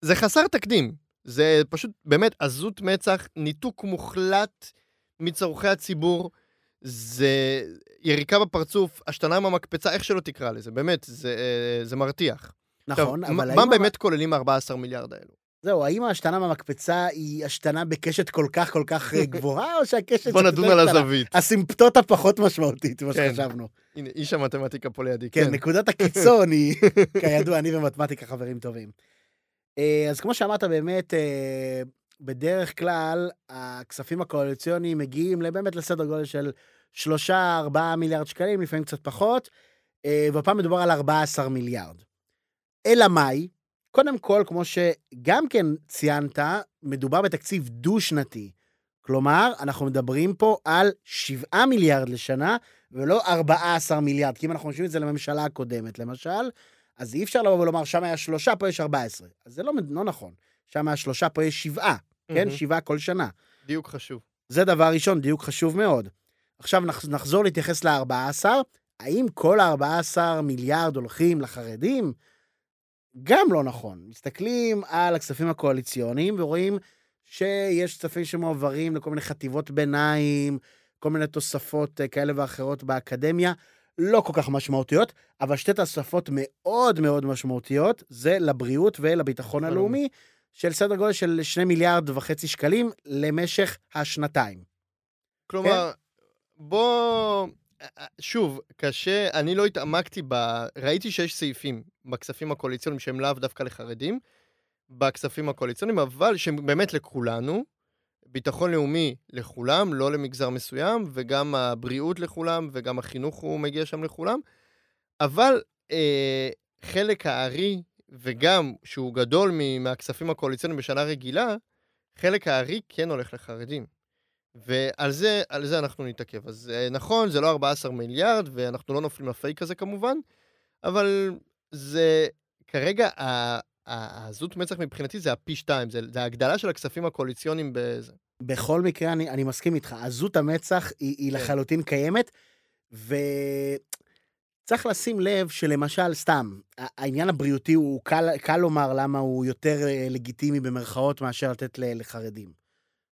זה חסר תקדים. זה פשוט באמת עזות מצח, ניתוק מוחלט מצורכי הציבור. זה יריקה בפרצוף, השתנה עם המקפצה, איך שלא תקרא לזה, באמת, זה, זה מרתיח. נכון, עכשיו, אבל מה האם... באמת כוללים ה-14 מיליארד האלו? זהו, האם ההשתנה מהמקפצה היא השתנה בקשת כל כך כל כך אה, גבוהה, או שהקשת... בוא נדון על? הזווית. הסימפטוטה פחות משמעותית ממה כן. שחשבנו. הנה, איש המתמטיקה פה לידי. כן, נקודת הקיצון היא, כידוע, אני ומתמטיקה חברים טובים. אה, אז כמו שאמרת, באמת, אה, בדרך כלל, הכספים הקואליציוניים מגיעים באמת לסדר גודל של 3-4 מיליארד שקלים, לפעמים קצת פחות, אה, והפעם מדובר על 14 מיליארד. אלא מאי? קודם כל, כמו שגם כן ציינת, מדובר בתקציב דו-שנתי. כלומר, אנחנו מדברים פה על 7 מיליארד לשנה, ולא 14 מיליארד, כי אם אנחנו משווים את זה לממשלה הקודמת, למשל, אז אי אפשר לבוא ולומר, שם היה שלושה, פה יש 14. אז זה לא, לא נכון. שם היה שלושה, פה יש שבעה, כן? מהמם. שבעה כל שנה. דיוק חשוב. זה דבר ראשון, דיוק חשוב מאוד. עכשיו נח- נחזור להתייחס ל-14. האם כל ה-14 מיליארד הולכים לחרדים? גם לא נכון. מסתכלים על הכספים הקואליציוניים ורואים שיש כספים שמועברים לכל מיני חטיבות ביניים, כל מיני תוספות אה, כאלה ואחרות באקדמיה, לא כל כך משמעותיות, אבל שתי תוספות מאוד מאוד משמעותיות, זה לבריאות ולביטחון הלאומי. של סדר גודל של 2 מיליארד וחצי שקלים למשך השנתיים. כלומר, בוא... שוב, קשה, אני לא התעמקתי ב... ראיתי שיש סעיפים בכספים הקואליציוניים שהם לאו דווקא לחרדים, בכספים הקואליציוניים, אבל שהם באמת לכולנו. ביטחון לאומי לכולם, לא למגזר מסוים, וגם הבריאות לכולם, וגם החינוך הוא מגיע שם לכולם. אבל אה, חלק הארי, וגם שהוא גדול מהכספים הקואליציוניים בשנה רגילה, חלק הארי כן הולך לחרדים. ועל זה, זה אנחנו נתעכב. אז אה, נכון, זה לא 14 מיליארד, ואנחנו לא נופלים לפייק הזה כמובן, אבל זה כרגע, העזות מצח מבחינתי זה הפי שתיים, זה, זה ההגדלה של הכספים הקואליציוניים בזה. בכל מקרה, אני, אני מסכים איתך, עזות המצח היא, היא כן. לחלוטין קיימת, וצריך לשים לב שלמשל, סתם, העניין הבריאותי הוא קל, קל לומר למה הוא יותר אה, לגיטימי במרכאות מאשר לתת לחרדים.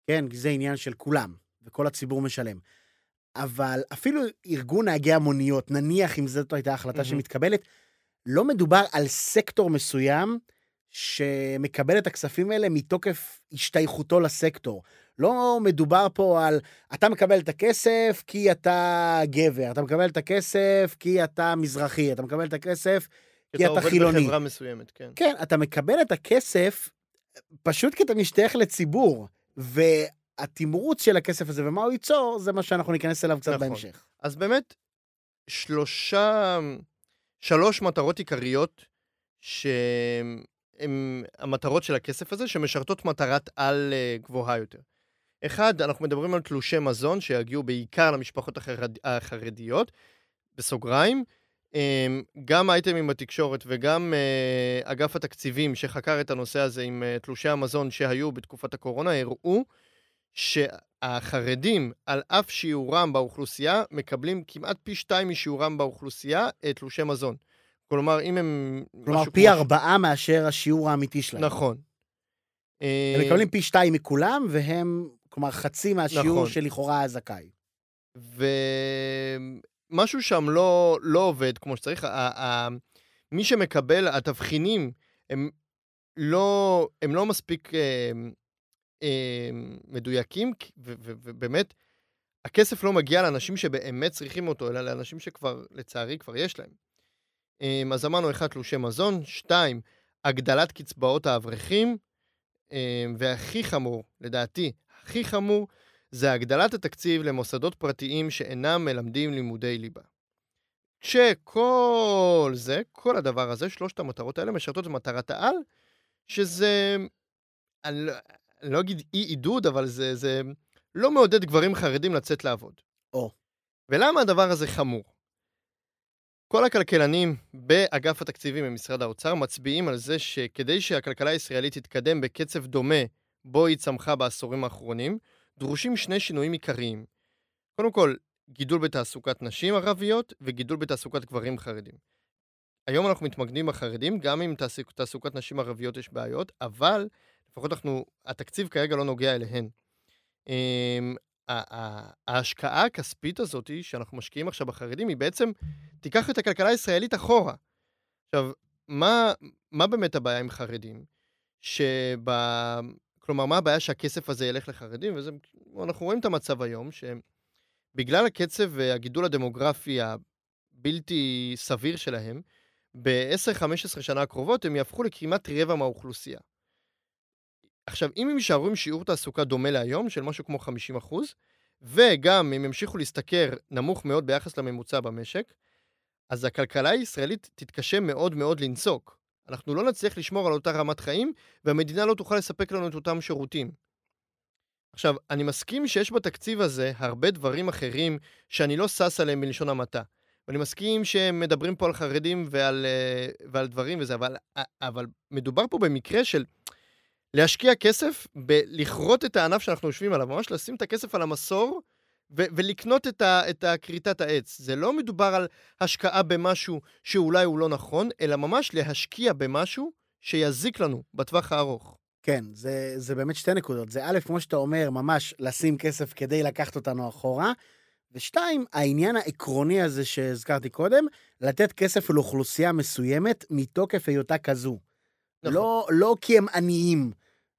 כן, זה עניין של כולם, וכל הציבור משלם. אבל אפילו ארגון נהגי המוניות, נניח אם זאת הייתה החלטה מהמם. שמתקבלת, לא מדובר על סקטור מסוים שמקבל את הכספים האלה מתוקף השתייכותו לסקטור. לא מדובר פה על, אתה מקבל את הכסף כי אתה גבר, אתה מקבל את הכסף כי אתה מזרחי, אתה מקבל את הכסף כי אתה עובד חילוני. בחברה מסוימת, כן. כן, אתה מקבל את הכסף פשוט כי אתה משתייך לציבור, והתמרוץ של הכסף הזה ומה הוא ייצור, זה מה שאנחנו ניכנס אליו קצת נכון. בהמשך. אז באמת, שלושה, שלוש מטרות עיקריות שהן המטרות של הכסף הזה, שמשרתות מטרת על אה, גבוהה יותר. אחד, אנחנו מדברים על תלושי מזון שיגיעו בעיקר למשפחות החרד... החרדיות, בסוגריים. אמ, גם אייטמים בתקשורת וגם אה, אגף התקציבים שחקר את הנושא הזה עם אה, תלושי המזון שהיו בתקופת הקורונה, הראו שהחרדים, על אף שיעורם באוכלוסייה, מקבלים כמעט פי שתיים משיעורם באוכלוסייה תלושי מזון. כלומר, אם הם... כלומר, פי כמו- ארבעה מאשר השיעור האמיתי שלהם. נכון. אה, הם מקבלים פי שתיים מכולם, והם, כלומר, חצי מהשיעור נכון. שלכאורה היה זכאי. ומשהו שם לא, לא עובד כמו שצריך. ה- ה- מי שמקבל, התבחינים, הם לא, הם לא מספיק אה, אה, מדויקים, ובאמת, הכסף לא מגיע לאנשים שבאמת צריכים אותו, אלא לאנשים שכבר, לצערי, כבר יש להם. אה, אז אמרנו, אחד, תלושי מזון, שתיים, הגדלת קצבאות האברכים, אה, והכי חמור, לדעתי, הכי חמור, זה הגדלת התקציב למוסדות פרטיים שאינם מלמדים לימודי ליבה. כשכל זה, כל הדבר הזה, שלושת המטרות האלה משרתות את מטרת העל, שזה, אני לא, אני לא אגיד אי עידוד, אבל זה, זה לא מעודד גברים חרדים לצאת לעבוד. או. ולמה הדבר הזה חמור? כל הכלכלנים באגף התקציבים במשרד האוצר מצביעים על זה שכדי שהכלכלה הישראלית תתקדם בקצב דומה בו היא צמחה בעשורים האחרונים, דרושים שני שינויים עיקריים. קודם כל, גידול בתעסוקת נשים ערביות וגידול בתעסוקת גברים חרדים. היום אנחנו מתמקדים בחרדים, גם אם תעסוק, תעסוקת נשים ערביות יש בעיות, אבל לפחות אנחנו, התקציב כרגע לא נוגע אליהן. ההשקעה הכספית הזאת שאנחנו משקיעים עכשיו בחרדים, היא בעצם תיקח את הכלכלה הישראלית אחורה. עכשיו, מה, מה באמת הבעיה עם חרדים? שב... כלומר, מה הבעיה שהכסף הזה ילך לחרדים? וזה, אנחנו רואים את המצב היום, שבגלל הקצב והגידול הדמוגרפי הבלתי סביר שלהם, ב-10-15 שנה הקרובות הם יהפכו לכמעט רבע מהאוכלוסייה. עכשיו, אם הם יישארו עם שיעור תעסוקה דומה להיום, של משהו כמו 50 אחוז, וגם אם ימשיכו להשתכר נמוך מאוד ביחס לממוצע במשק, אז הכלכלה הישראלית תתקשה מאוד מאוד לנסוק. אנחנו לא נצליח לשמור על אותה רמת חיים, והמדינה לא תוכל לספק לנו את אותם שירותים. עכשיו, אני מסכים שיש בתקציב הזה הרבה דברים אחרים שאני לא שש עליהם בלשון המעטה. ואני מסכים שהם מדברים פה על חרדים ועל, אה, ועל דברים וזה, אבל, אבל מדובר פה במקרה של להשקיע כסף בלכרות את הענף שאנחנו יושבים עליו, ממש לשים את הכסף על המסור ו- ולקנות את, ה- את הכריתת העץ. זה לא מדובר על השקעה במשהו שאולי הוא לא נכון, אלא ממש להשקיע במשהו שיזיק לנו בטווח הארוך. כן, זה, זה באמת שתי נקודות. זה א', כמו שאתה אומר, ממש לשים כסף כדי לקחת אותנו אחורה, ושתיים, העניין העקרוני הזה שהזכרתי קודם, לתת כסף לאוכלוסייה מסוימת מתוקף היותה כזו. נכון. לא, לא כי הם עניים.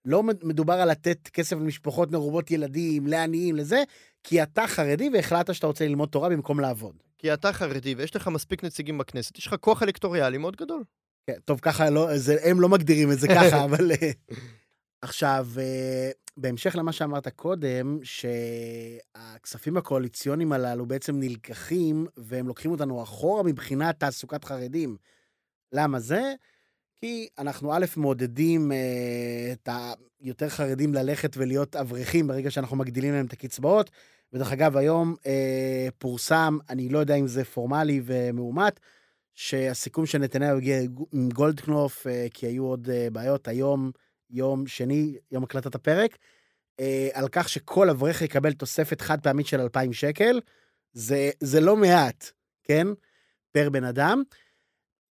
לא מדובר על לתת כסף למשפחות מרובות ילדים, לעניים, לזה, כי אתה חרדי והחלטת שאתה רוצה ללמוד תורה במקום לעבוד. כי אתה חרדי ויש לך מספיק נציגים בכנסת, יש לך כוח אלקטוריאלי מאוד גדול. כן, טוב, ככה לא, זה, הם לא מגדירים את זה ככה, אבל... אה, עכשיו, אה, בהמשך למה שאמרת קודם, שהכספים הקואליציוניים הללו בעצם נלקחים, והם לוקחים אותנו אחורה מבחינת תעסוקת חרדים. למה זה? כי אנחנו א', מעודדים אה, את היותר חרדים ללכת ולהיות אברכים ברגע שאנחנו מגדילים להם את הקצבאות. ודרך אגב, היום אה, פורסם, אני לא יודע אם זה פורמלי ומאומת, שהסיכום של נתניהו הגיע עם גולדקנופ, אה, כי היו עוד אה, בעיות היום, יום שני, יום הקלטת הפרק, אה, על כך שכל אברך יקבל תוספת חד פעמית של 2,000 שקל. זה, זה לא מעט, כן? פר בן אדם.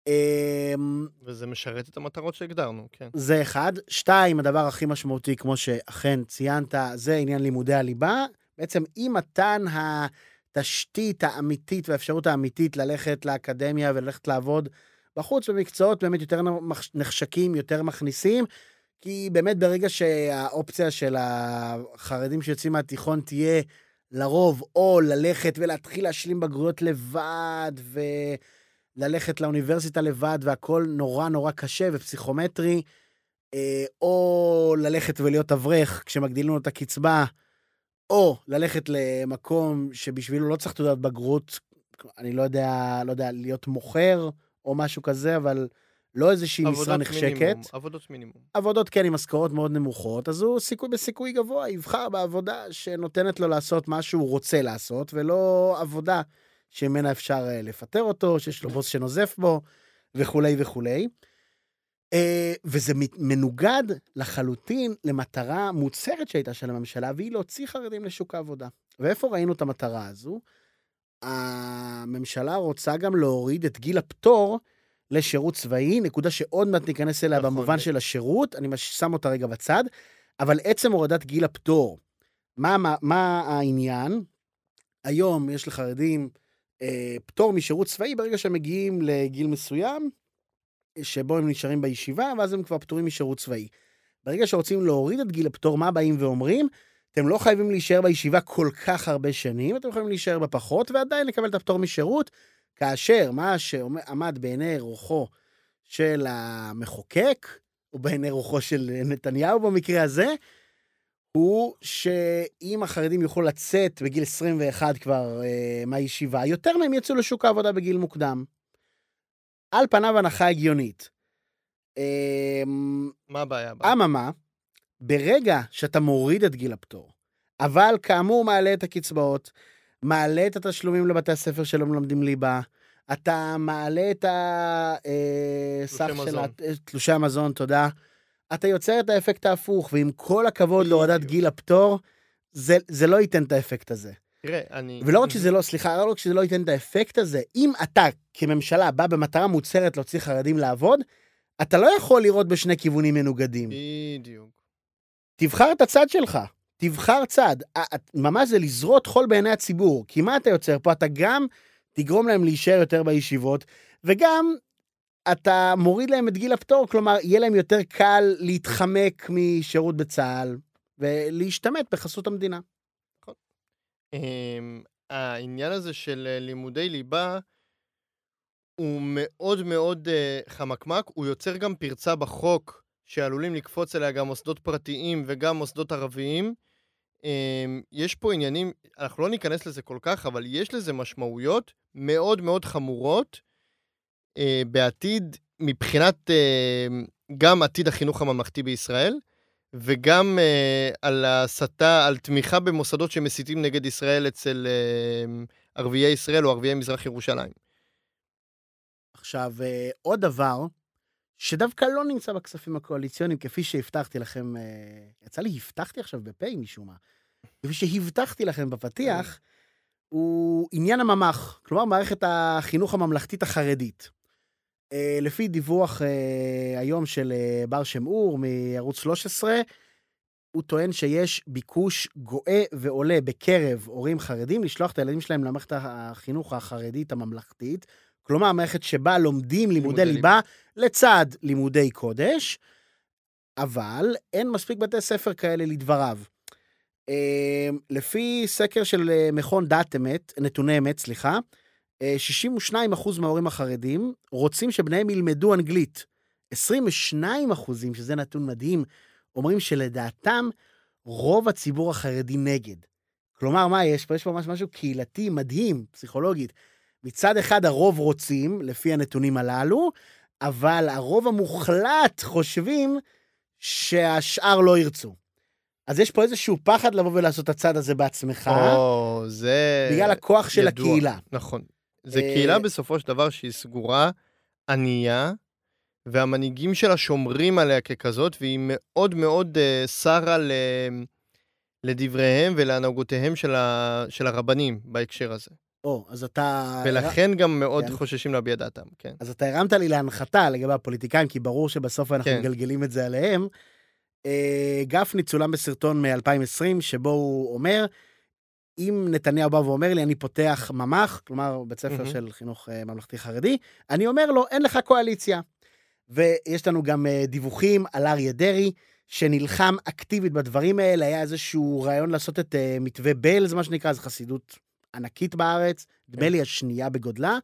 אמ, וזה משרת את המטרות שהגדרנו, כן. זה אחד. שתיים, הדבר הכי משמעותי, כמו שאכן ציינת, זה עניין לימודי הליבה. בעצם אי מתן התשתית האמיתית והאפשרות האמיתית ללכת לאקדמיה וללכת לעבוד בחוץ במקצועות באמת יותר נחשקים, יותר מכניסים, כי באמת ברגע שהאופציה של החרדים שיוצאים מהתיכון תהיה לרוב או ללכת ולהתחיל להשלים בגרויות לבד, ו... ללכת לאוניברסיטה לבד והכל נורא נורא קשה ופסיכומטרי, אה, או ללכת ולהיות אברך כשמגדילים לו את הקצבה, או ללכת למקום שבשבילו לא צריך תעודת בגרות, אני לא יודע, לא יודע, להיות מוכר או משהו כזה, אבל לא איזושהי משרה נחשקת. מינימום, עבודות מינימום. עבודות כן עם משכורות מאוד נמוכות, אז הוא סיכוי בסיכוי גבוה יבחר בעבודה שנותנת לו לעשות מה שהוא רוצה לעשות, ולא עבודה שממנה אפשר אה, לפטר אותו, שיש לו בוס שנוזף בו, וכולי וכולי. אה, וזה מנוגד לחלוטין למטרה מוצהרת שהייתה של הממשלה, והיא להוציא חרדים לשוק העבודה. ואיפה ראינו את המטרה הזו? הממשלה רוצה גם להוריד את גיל הפטור לשירות צבאי, נקודה שעוד מעט ניכנס אליה נכון. במובן של השירות, אני שם אותה רגע בצד, אבל עצם הורדת גיל הפטור, מה, מה, מה העניין? היום יש לחרדים אה, פטור משירות צבאי ברגע שהם מגיעים לגיל מסוים, שבו הם נשארים בישיבה, ואז הם כבר פטורים משירות צבאי. ברגע שרוצים להוריד את גיל הפטור, מה באים ואומרים? אתם לא חייבים להישאר בישיבה כל כך הרבה שנים, אתם יכולים להישאר בפחות ועדיין לקבל את הפטור משירות, כאשר מה שעמד בעיני רוחו של המחוקק, או בעיני רוחו של נתניהו במקרה הזה, הוא שאם החרדים יוכלו לצאת בגיל 21 כבר אה, מהישיבה, יותר מהם יצאו לשוק העבודה בגיל מוקדם. על פניו הנחה הגיונית. אה, מה הבעיה? אממה, ברגע שאתה מוריד את גיל הפטור, אבל כאמור מעלה את הקצבאות, מעלה את התשלומים לבתי הספר שלא מלמדים ליבה, אתה מעלה את הסך אה, של תלושי המזון, תודה. אתה יוצר את האפקט ההפוך, ועם כל הכבוד להורדת גיל הפטור, זה, זה לא ייתן את האפקט הזה. תראה, אני... ולא רק שזה לא, סליחה, לא רק שזה לא ייתן את האפקט הזה, אם אתה כממשלה בא במטרה מוצהרת להוציא חרדים לעבוד, אתה לא יכול לראות בשני כיוונים מנוגדים. בדיוק. תבחר את הצד שלך, תבחר צד. ממש זה לזרות חול בעיני הציבור. כי מה אתה יוצר פה? אתה גם תגרום להם להישאר יותר בישיבות, וגם אתה מוריד להם את גיל הפטור, כלומר, יהיה להם יותר קל להתחמק משירות בצה"ל ולהשתמט בחסות המדינה. אמ, העניין הזה של אה, לימודי ליבה הוא מאוד מאוד אה, חמקמק, הוא יוצר גם פרצה בחוק שעלולים לקפוץ אליה גם מוסדות פרטיים וגם מוסדות ערביים. אמ, יש פה עניינים, אנחנו לא ניכנס לזה כל כך, אבל יש לזה משמעויות מאוד מאוד חמורות אה, בעתיד, מבחינת אה, גם עתיד החינוך הממלכתי בישראל, וגם אה, על הסתה, על תמיכה במוסדות שמסיתים נגד ישראל אצל אה, ערביי ישראל או ערביי מזרח ירושלים. עכשיו, אה, עוד דבר, שדווקא לא נמצא בכספים הקואליציוניים, כפי שהבטחתי לכם, אה, יצא לי הבטחתי עכשיו בפה משום מה, כפי שהבטחתי לכם בפתיח, הוא עניין הממ"ח, כלומר מערכת החינוך הממלכתית החרדית. אה, לפי דיווח אה, היום של אה, בר שם אור מערוץ 13, הוא טוען שיש ביקוש גואה ועולה בקרב הורים חרדים לשלוח את הילדים שלהם למערכת החינוך החרדית הממלכתית, כלומר מערכת שבה לומדים לימודי לימודי ליבה לצד לימודי קודש, אבל אין מספיק בתי ספר כאלה לדבריו. אה, לפי סקר של מכון דעת אמת, נתוני אמת, סליחה, 62% מההורים החרדים רוצים שבניהם ילמדו אנגלית. 22 אחוזים, שזה נתון מדהים, אומרים שלדעתם רוב הציבור החרדי נגד. כלומר, מה יש פה? יש פה ממש משהו קהילתי מדהים, פסיכולוגית. מצד אחד הרוב רוצים, לפי הנתונים הללו, אבל הרוב המוחלט חושבים שהשאר לא ירצו. אז יש פה איזשהו פחד לבוא ולעשות את הצעד הזה בעצמך, או, זה... בגלל הכוח של ידוע. הקהילה. נכון. זה אה, קהילה בסופו של דבר שהיא סגורה, ענייה, והמנהיגים שלה שומרים עליה ככזאת, והיא מאוד מאוד סרה ל... לדבריהם ולהנהגותיהם של, ה... של הרבנים בהקשר הזה. או, אז אתה... ולכן גם מאוד כן. חוששים להביע דעתם, כן. אז אתה הרמת לי להנחתה לגבי הפוליטיקאים, כי ברור שבסוף אנחנו כן. מגלגלים את זה עליהם. אה, גפני צולם בסרטון מ-2020, שבו הוא אומר, אם נתניהו בא ואומר לי, אני פותח ממ"ח, כלומר, בית ספר מהמם. של חינוך אה, ממלכתי חרדי, אני אומר לו, אין לך קואליציה. ויש לנו גם אה, דיווחים על אריה דרעי, שנלחם אקטיבית בדברים האלה, היה איזשהו רעיון לעשות את אה, מתווה בלז, מה שנקרא, זו חסידות ענקית בארץ, נדמה כן. לי השנייה בגודלה.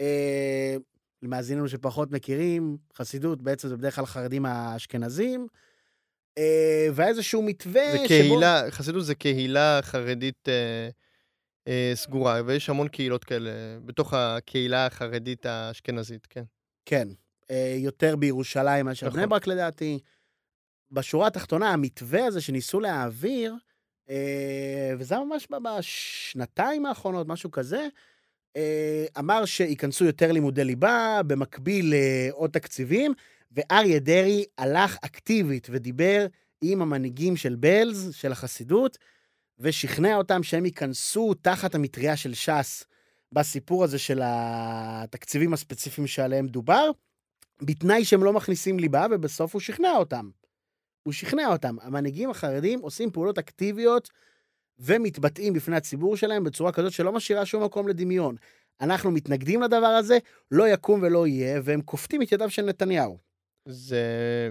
אה, למאזיננו שפחות מכירים, חסידות בעצם זה בדרך כלל חרדים האשכנזים. אה, והיה איזשהו מתווה זה קהילה, חסידות זה קהילה חרדית אה, אה, סגורה, ויש המון קהילות כאלה בתוך הקהילה החרדית האשכנזית, כן. כן, אה, יותר בירושלים מאשר נכון. בני ברק לדעתי. בשורה התחתונה, המתווה הזה שניסו להעביר, אה, וזה ממש בשנתיים האחרונות, משהו כזה, אה, אמר שייכנסו יותר לימודי ליבה, במקביל לעוד תקציבים, ואריה דרעי הלך אקטיבית ודיבר עם המנהיגים של בלז, של החסידות, ושכנע אותם שהם ייכנסו תחת המטריה של ש"ס בסיפור הזה של התקציבים הספציפיים שעליהם דובר, בתנאי שהם לא מכניסים ליבה, ובסוף הוא שכנע אותם. הוא שכנע אותם. המנהיגים החרדים עושים פעולות אקטיביות ומתבטאים בפני הציבור שלהם בצורה כזאת שלא משאירה שום מקום לדמיון. אנחנו מתנגדים לדבר הזה, לא יקום ולא יהיה, והם כופתים את ידיו של נתניהו. זה...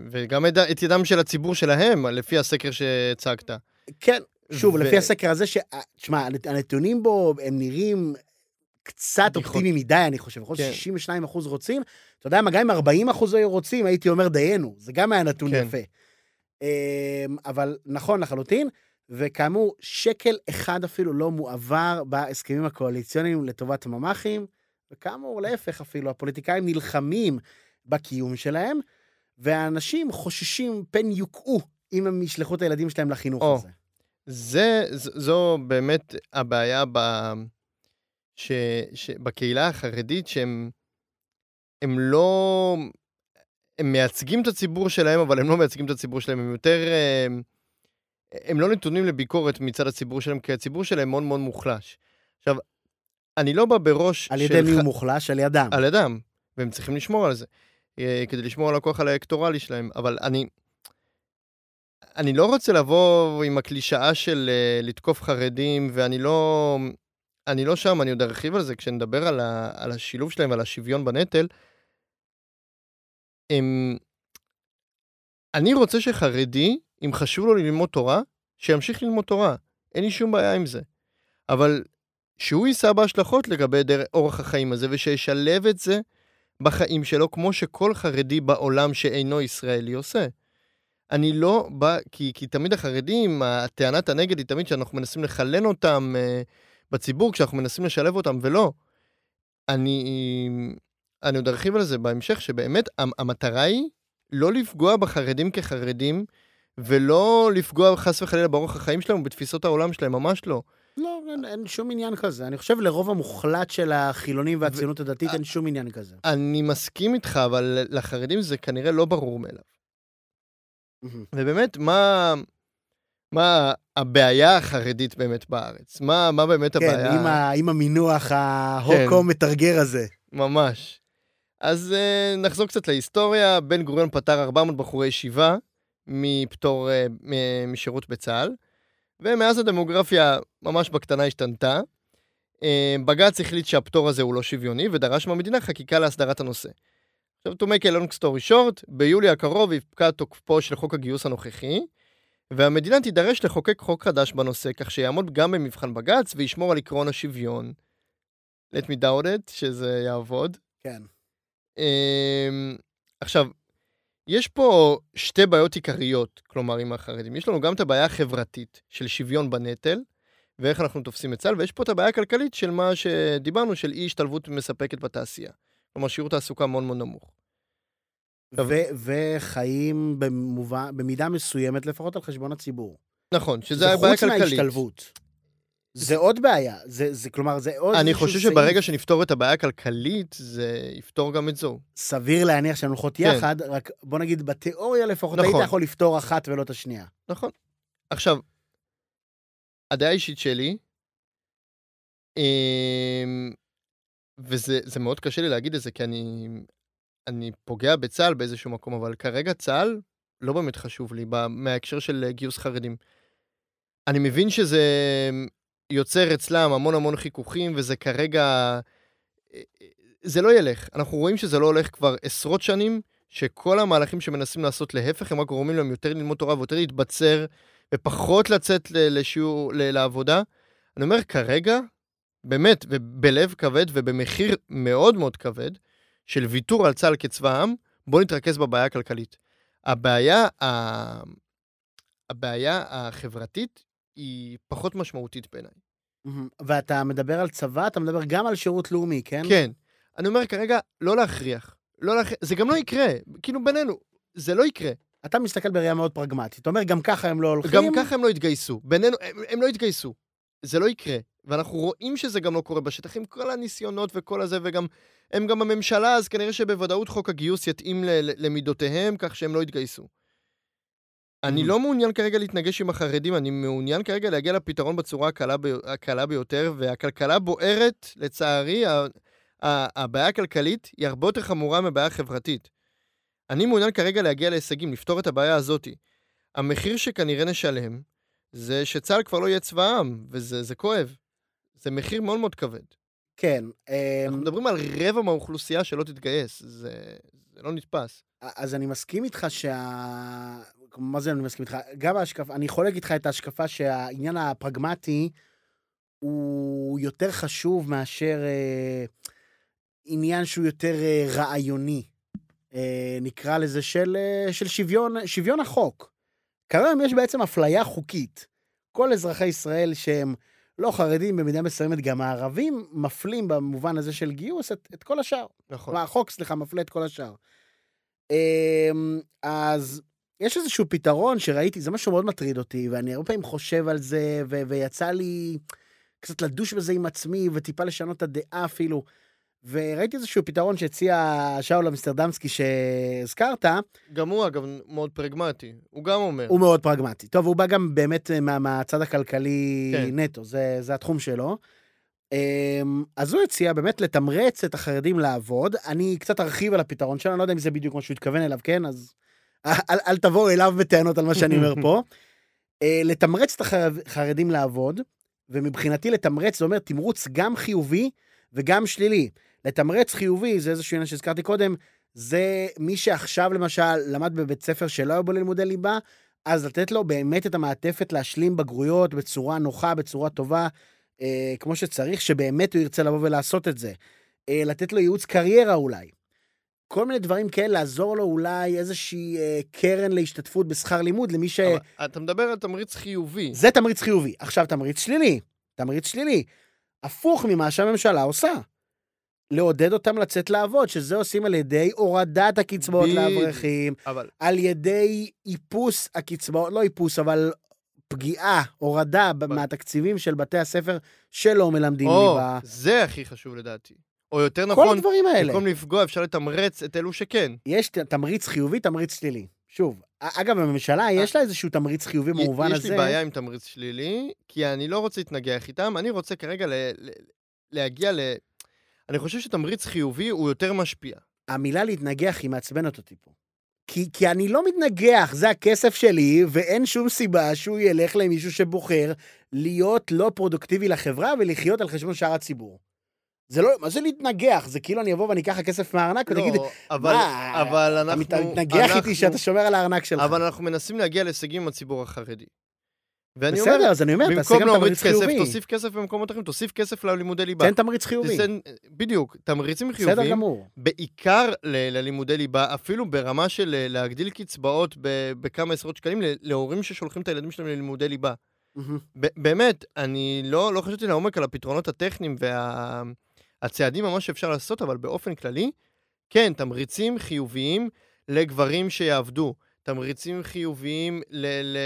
וגם את, את ידם של הציבור שלהם, לפי הסקר שהצגת. כן, שוב, ו- לפי הסקר הזה, ש... תשמע, הנת- הנתונים בו, הם נראים קצת. אופטימיים מדי, אני חושב. יכול להיות כן. 62 אחוז רוצים. אתה יודע מה, גם אם 40 אחוז היו רוצים, הייתי אומר דיינו. זה גם היה נתון כן. יפה. אמ, אבל נכון לחלוטין, וכאמור, שקל אחד אפילו לא מועבר בהסכמים הקואליציוניים לטובת הממ"חים, וכאמור, להפך אפילו, הפוליטיקאים נלחמים בקיום שלהם, והאנשים חוששים פן יוקעו אם הם ישלחו את הילדים שלהם לחינוך או. הזה. זה, זו באמת הבעיה ב... ש... ש... בקהילה החרדית, שהם הם לא... הם מייצגים את הציבור שלהם, אבל הם לא מייצגים את הציבור שלהם, הם יותר... אה, הם לא נתונים לביקורת מצד הציבור שלהם, כי הציבור שלהם מאוד מאוד מוחלש. עכשיו, אני לא בא בראש על ידי של מי הוא מוחלש? על ידם. על ידם, והם צריכים לשמור על זה, כדי לשמור על הכוח האלקטורלי שלהם, אבל אני... אני לא רוצה לבוא עם הקלישאה של אה, לתקוף חרדים, ואני לא... אני לא שם, אני עוד ארחיב על זה כשנדבר על, ה, על השילוב שלהם ועל השוויון בנטל. הם... אני רוצה שחרדי, אם חשוב לו ללמוד תורה, שימשיך ללמוד תורה. אין לי שום בעיה עם זה. אבל שהוא יישא בהשלכות לגבי דרך, אורח החיים הזה, ושישלב את זה בחיים שלו, כמו שכל חרדי בעולם שאינו ישראלי עושה. אני לא בא, כי, כי תמיד החרדים, הטענת הנגד היא תמיד שאנחנו מנסים לחלן אותם uh, בציבור, כשאנחנו מנסים לשלב אותם, ולא. אני, אני עוד ארחיב על זה בהמשך, שבאמת המטרה היא לא לפגוע בחרדים כחרדים, ולא לפגוע חס וחלילה באורח החיים שלהם ובתפיסות העולם שלהם, ממש לא. לא, אין, אין שום עניין כזה. אני חושב לרוב המוחלט של החילונים והציונות ו... הדתית אין שום עניין כזה. אני מסכים איתך, אבל לחרדים זה כנראה לא ברור מאליו. ובאמת, מה, מה הבעיה החרדית באמת בארץ? מה, מה באמת כן, הבעיה? כן, עם, ה, עם המינוח ההוקו כן. מתרגר הזה. ממש. אז uh, נחזור קצת להיסטוריה. בן גוריון פטר 400 בחורי ישיבה מפטור uh, משירות בצה"ל, ומאז הדמוגרפיה ממש בקטנה השתנתה. Uh, בג"ץ החליט שהפטור הזה הוא לא שוויוני, ודרש מהמדינה חקיקה להסדרת הנושא. עכשיו, to make a long story short, ביולי הקרוב יפקע תוקפו של חוק הגיוס הנוכחי, והמדינה תידרש לחוקק חוק חדש בנושא, כך שיעמוד גם במבחן בג"ץ וישמור על עקרון השוויון. let me doubt it, שזה יעבוד. כן. Um, עכשיו, יש פה שתי בעיות עיקריות, כלומר, עם החרדים. יש לנו גם את הבעיה החברתית של שוויון בנטל, ואיך אנחנו תופסים את צה"ל, ויש פה את הבעיה הכלכלית של מה שדיברנו, של אי השתלבות מספקת בתעשייה. כלומר, שיעור תעסוקה מאוד מאוד נמוך. ו- וחיים במובע, במידה מסוימת לפחות על חשבון הציבור. נכון, שזה הבעיה הכלכלית. חוץ מההשתלבות. זה עוד בעיה, זה, זה כלומר זה עוד... אני חושב שברגע סעיף... שנפתור את הבעיה הכלכלית, זה יפתור גם את זו. סביר להניח שהן הולכות כן. יחד, רק בוא נגיד בתיאוריה לפחות נכון. היית יכול לפתור אחת ולא את השנייה. נכון. עכשיו, הדעה האישית שלי, אמ, וזה מאוד קשה לי להגיד את זה, כי אני, אני פוגע בצה"ל באיזשהו מקום, אבל כרגע צה"ל לא באמת חשוב לי מההקשר של גיוס חרדים. אני מבין שזה יוצר אצלם המון המון חיכוכים, וזה כרגע... זה לא ילך. אנחנו רואים שזה לא הולך כבר עשרות שנים, שכל המהלכים שמנסים לעשות להפך, הם רק גורמים להם יותר ללמוד תורה ויותר להתבצר, ופחות לצאת לשיעור, לעבודה. אני אומר, כרגע, באמת, ובלב כבד ובמחיר מאוד מאוד כבד, של ויתור על צה"ל כצבא העם, בואו נתרכז בבעיה הכלכלית. הבעיה, ה... הבעיה החברתית היא פחות משמעותית בעיניי. ואתה מדבר על צבא, אתה מדבר גם על שירות לאומי, כן? כן. אני אומר כרגע, לא להכריח. לא להכריח, זה גם לא יקרה. כאילו, בינינו, זה לא יקרה. אתה מסתכל בראייה מאוד פרגמטית. אתה אומר, גם ככה הם לא הולכים... גם ככה הם לא יתגייסו. בינינו, הם, הם לא יתגייסו. זה לא יקרה. ואנחנו רואים שזה גם לא קורה בשטח עם כל הניסיונות וכל הזה, וגם הם גם הממשלה, אז כנראה שבוודאות חוק הגיוס יתאים למידותיהם, כך שהם לא יתגייסו. אני לא מעוניין כרגע להתנגש עם החרדים, אני מעוניין כרגע להגיע לפתרון בצורה הקלה, ב... הקלה ביותר, והכלכלה בוערת, לצערי, הבעיה הכלכלית היא הרבה יותר חמורה מבעיה חברתית. אני מעוניין כרגע להגיע להישגים, לפתור את הבעיה הזאת. המחיר שכנראה נשלם, זה שצה"ל כבר לא יהיה צבא העם, וזה כואב. זה מחיר מאוד מאוד כבד. כן. אנחנו אמ, מדברים על רבע מהאוכלוסייה שלא תתגייס, זה, זה לא נתפס. אז אני מסכים איתך שה... מה זה אני מסכים איתך? גם ההשקפה, אני חולק איתך את ההשקפה שהעניין הפרגמטי הוא יותר חשוב מאשר אה, עניין שהוא יותר אה, רעיוני, אה, נקרא לזה, של, אה, של שוויון, שוויון החוק. כיום יש בעצם אפליה חוקית. כל אזרחי ישראל שהם לא חרדים, במידה מסוימת גם הערבים, מפלים במובן הזה של גיוס את, את כל השאר. נכון. החוק, סליחה, מפלה את כל השאר. אמ, אז יש איזשהו פתרון שראיתי, זה משהו מאוד מטריד אותי, ואני הרבה פעמים חושב על זה, ו- ויצא לי קצת לדוש בזה עם עצמי, וטיפה לשנות את הדעה אפילו. וראיתי איזשהו פתרון שהציע שאול אמסטרדמסקי שהזכרת. גם הוא, אגב, מאוד פרגמטי. הוא גם אומר. הוא מאוד פרגמטי. טוב, הוא בא גם באמת מה, מהצד הכלכלי כן. נטו, זה, זה התחום שלו. אמ, אז הוא הציע באמת לתמרץ את החרדים לעבוד. אני קצת ארחיב על הפתרון שלו, אני לא יודע אם זה בדיוק מה שהוא התכוון אליו, כן? אז אל, אל תבואו אליו בטענות על מה שאני אומר פה. אה, לתמרץ את החרדים לעבוד, ומבחינתי לתמרץ זה אומר תמרוץ גם חיובי וגם שלילי. לתמרץ חיובי, זה איזשהו עניין שהזכרתי קודם, זה מי שעכשיו למשל למד בבית ספר שלא היו בו לימודי ליבה, אז לתת לו באמת את המעטפת להשלים בגרויות בצורה נוחה, בצורה טובה, אה, כמו שצריך, שבאמת הוא ירצה לבוא ולעשות את זה. אה, לתת לו ייעוץ קריירה אולי. כל מיני דברים כאלה, לעזור לו אולי איזושהי אה, קרן להשתתפות בשכר לימוד למי ש... אבל אתה מדבר על תמריץ חיובי. זה תמריץ חיובי. עכשיו, תמריץ שלילי. תמריץ שלילי. הפוך ממה שהממשלה עושה. לעודד אותם לצאת לעבוד, שזה עושים על ידי הורדת הקצבאות בדיוק. לאברכים, אבל על ידי איפוס הקצבאות, לא איפוס, אבל פגיעה, הורדה ב- מהתקציבים של בתי הספר שלא מלמדים או, ליבה. זה הכי חשוב לדעתי. או יותר כל נכון, הדברים האלה. במקום לפגוע אפשר לתמרץ את אלו שכן. יש תמריץ חיובי, תמריץ שלילי. שוב, אגב, הממשלה, יש לה איזשהו תמריץ חיובי במובן יש הזה. לי בעיה עם תמריץ שלילי, כי אני לא רוצה להתנגח איתם, אני רוצה כרגע ל- ל- להגיע ל... אני חושב שתמריץ חיובי הוא יותר משפיע. המילה להתנגח היא מעצבנת אותי פה. כי, כי אני לא מתנגח, זה הכסף שלי, ואין שום סיבה שהוא ילך למישהו שבוחר להיות לא פרודוקטיבי לחברה ולחיות על חשבון שאר הציבור. זה לא, מה זה להתנגח? זה כאילו אני אבוא ואני אקח הכסף מהארנק ותגיד, לא, אבל, מה, אבל אתה אנחנו... מת- מתנגח איתי אנחנו- שאתה שומר על הארנק שלך. אבל אנחנו מנסים להגיע להישגים עם הציבור החרדי. ואני בסדר, אומר, אז אני אומר, תעשה גם תמריץ כסף, חיובי. תוסיף כסף במקומות אחרים, תוסיף כסף ללימודי ליבה. תן תמריץ חיובי. תסן- בדיוק, תמריצים בסדר חיוביים, גמור. בעיקר ל- ללימודי ליבה, אפילו ברמה של אה, להגדיל קצבאות ב- בכמה עשרות שקלים להורים ששולחים את הילדים שלהם ללימודי ליבה. ב- באמת, אני לא, לא חשבתי לעומק על הפתרונות הטכניים והצעדים ממש שאפשר לעשות, אבל באופן כללי, כן, תמריצים חיוביים לגברים שיעבדו, תמריצים חיוביים ל, ל,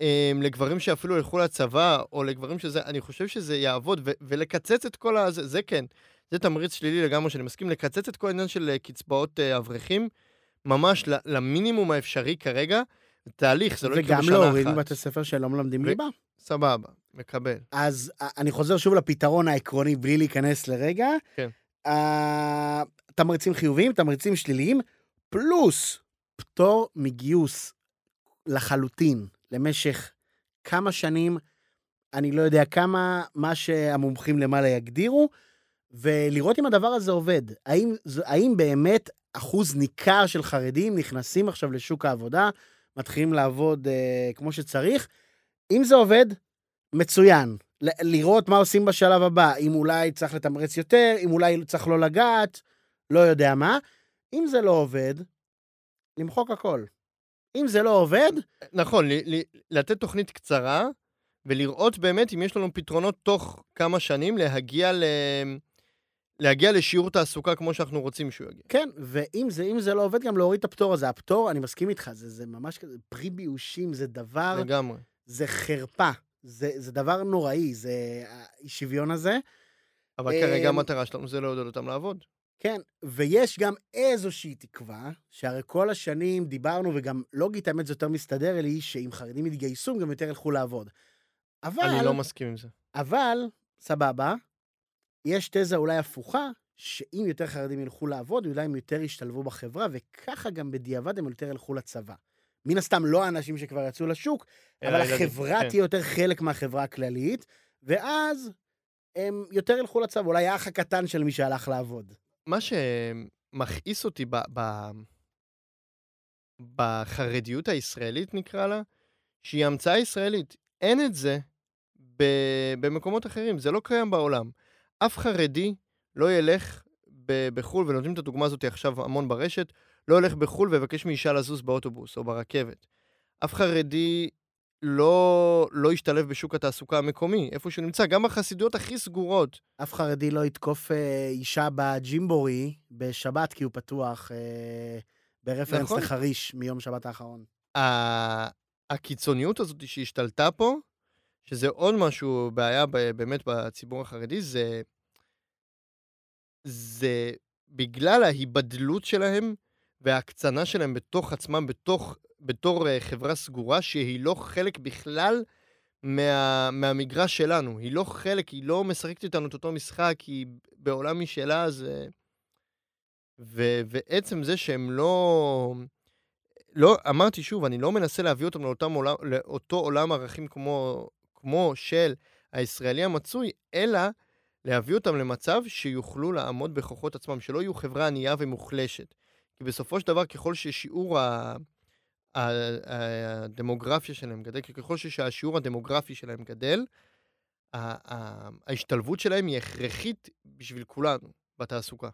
אמ, לגברים שאפילו ילכו לצבא, או לגברים שזה, אני חושב שזה יעבוד, ו, ולקצץ את כל ה... זה, זה כן, זה תמריץ שלילי לגמרי, שאני מסכים, לקצץ את כל העניין של אה, קצבאות אה, אברכים, ממש ל- למינימום האפשרי כרגע. תהליך, זה לא יקרה וגם בשנה להוריד אחת. מבתי ספר שלא מלמדים ו- ליבה. סבבה, מקבל. אז א- אני חוזר שוב לפתרון העקרוני בלי להיכנס לרגע. כן. אה, תמריצים חיוביים, תמריצים שליליים, פלוס פטור מגיוס לחלוטין למשך כמה שנים, אני לא יודע כמה, מה שהמומחים למעלה יגדירו, ולראות אם הדבר הזה עובד. האם, האם באמת אחוז ניכר של חרדים נכנסים עכשיו לשוק העבודה, מתחילים לעבוד אה, כמו שצריך? אם זה עובד, מצוין. ל- לראות מה עושים בשלב הבא, אם אולי צריך לתמרץ יותר, אם אולי צריך לא לגעת, לא יודע מה. אם זה לא עובד, למחוק הכל. אם זה לא עובד, נכון, ל- ל- לתת תוכנית קצרה, ולראות באמת אם יש לנו פתרונות תוך כמה שנים להגיע ל... להגיע לשיעור תעסוקה כמו שאנחנו רוצים שהוא יגיע. כן, ואם זה, אם זה לא עובד, גם להוריד את הפטור הזה. הפטור, אני מסכים איתך, זה, זה ממש כזה, פרי ביושים, זה דבר, לגמרי. זה חרפה. זה, זה דבר נוראי, זה האי שוויון הזה. אבל כרגע אמ, המטרה שלנו זה לעודד אותם לעבוד. כן, ויש גם איזושהי תקווה, שהרי כל השנים דיברנו, וגם לוגית האמת זה יותר מסתדר לי, שאם חרדים יתגייסו, הם גם יותר ילכו לעבוד. אבל, אני לא מסכים עם זה. אבל, סבבה, יש תזה אולי הפוכה, שאם יותר חרדים ילכו לעבוד, אולי הם יותר ישתלבו בחברה, וככה גם בדיעבד הם יותר ילכו לצבא. מן הסתם לא האנשים שכבר יצאו לשוק, אבל החברה כן. תהיה יותר חלק מהחברה הכללית, ואז הם יותר ילכו לצבא, אולי האח הקטן של מי שהלך לעבוד. מה שמכעיס אותי ב... ב... בחרדיות הישראלית, נקרא לה, שהיא המצאה ישראלית. אין את זה ב... במקומות אחרים, זה לא קיים בעולם. אף חרדי לא ילך ב... בחו"ל, ונותנים את הדוגמה הזאת עכשיו המון ברשת, לא ילך בחו"ל ויבקש מאישה לזוז באוטובוס או ברכבת. אף חרדי לא, לא ישתלב בשוק התעסוקה המקומי, איפה שהוא נמצא, גם בחסידויות הכי סגורות. אף חרדי לא יתקוף אה, אישה בג'ימבורי בשבת, כי הוא פתוח אה, ברפרנס נכון. לחריש מיום שבת האחרון. ה- הקיצוניות הזאת שהשתלטה פה, שזה עוד משהו, בעיה ב- באמת בציבור החרדי, זה, זה בגלל ההיבדלות שלהם וההקצנה שלהם בתוך עצמם, בתוך, בתור uh, חברה סגורה, שהיא לא חלק בכלל מה, מהמגרש שלנו. היא לא חלק, היא לא משחקת איתנו את אותו משחק, היא בעולם משלה, זה... ו, ועצם זה שהם לא... לא, אמרתי שוב, אני לא מנסה להביא אותם לאותם עולם, לאותו עולם ערכים כמו, כמו של הישראלי המצוי, אלא להביא אותם למצב שיוכלו לעמוד בכוחות עצמם, שלא יהיו חברה ענייה ומוחלשת. כי בסופו של דבר, ככל ששיעור ה... הדמוגרפיה שלהם גדל, כי ככל שהשיעור הדמוגרפי שלהם גדל, ההשתלבות שלהם היא הכרחית בשביל כולנו בתעסוקה.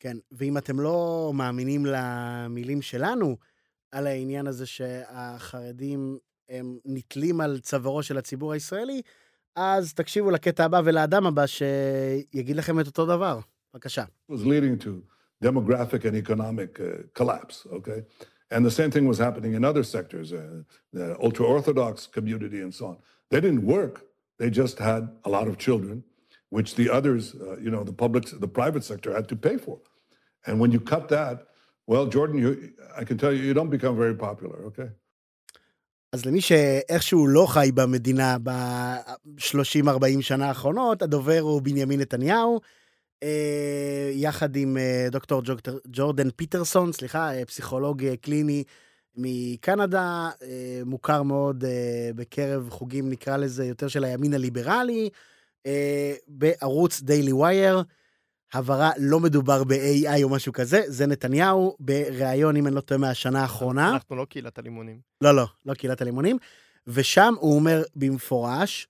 כן, ואם אתם לא מאמינים למילים שלנו על העניין הזה שהחרדים הם נתלים על צווארו של הציבור הישראלי, אז תקשיבו לקטע הבא ולאדם הבא שיגיד לכם את אותו דבר. בבקשה. was leading to demographic and economic uh, collapse, okay? And the same thing was happening in other sectors, uh, the ultra-Orthodox community and so on. They didn't work. They just had a lot of children, which the others, uh, you know, the public, the private sector had to pay for. And when you cut that, well, Jordan, you, I can tell you, you don't become very popular, okay? אז למי שאיכשהו לא חי במדינה ב-30-40 שנה האחרונות, הדובר הוא בנימין נתניהו, אה, יחד עם אה, דוקטור ג'ורדן פיטרסון, סליחה, אה, פסיכולוג אה, קליני מקנדה, אה, מוכר מאוד אה, בקרב חוגים, נקרא לזה, יותר של הימין הליברלי, אה, בערוץ דיילי ווייר. הבהרה, לא מדובר ב-AI או משהו כזה, זה נתניהו בריאיון, אם אני לא טועה, מהשנה האחרונה. אנחנו לא קהילת הלימונים. לא, לא, לא קהילת הלימונים. ושם הוא אומר במפורש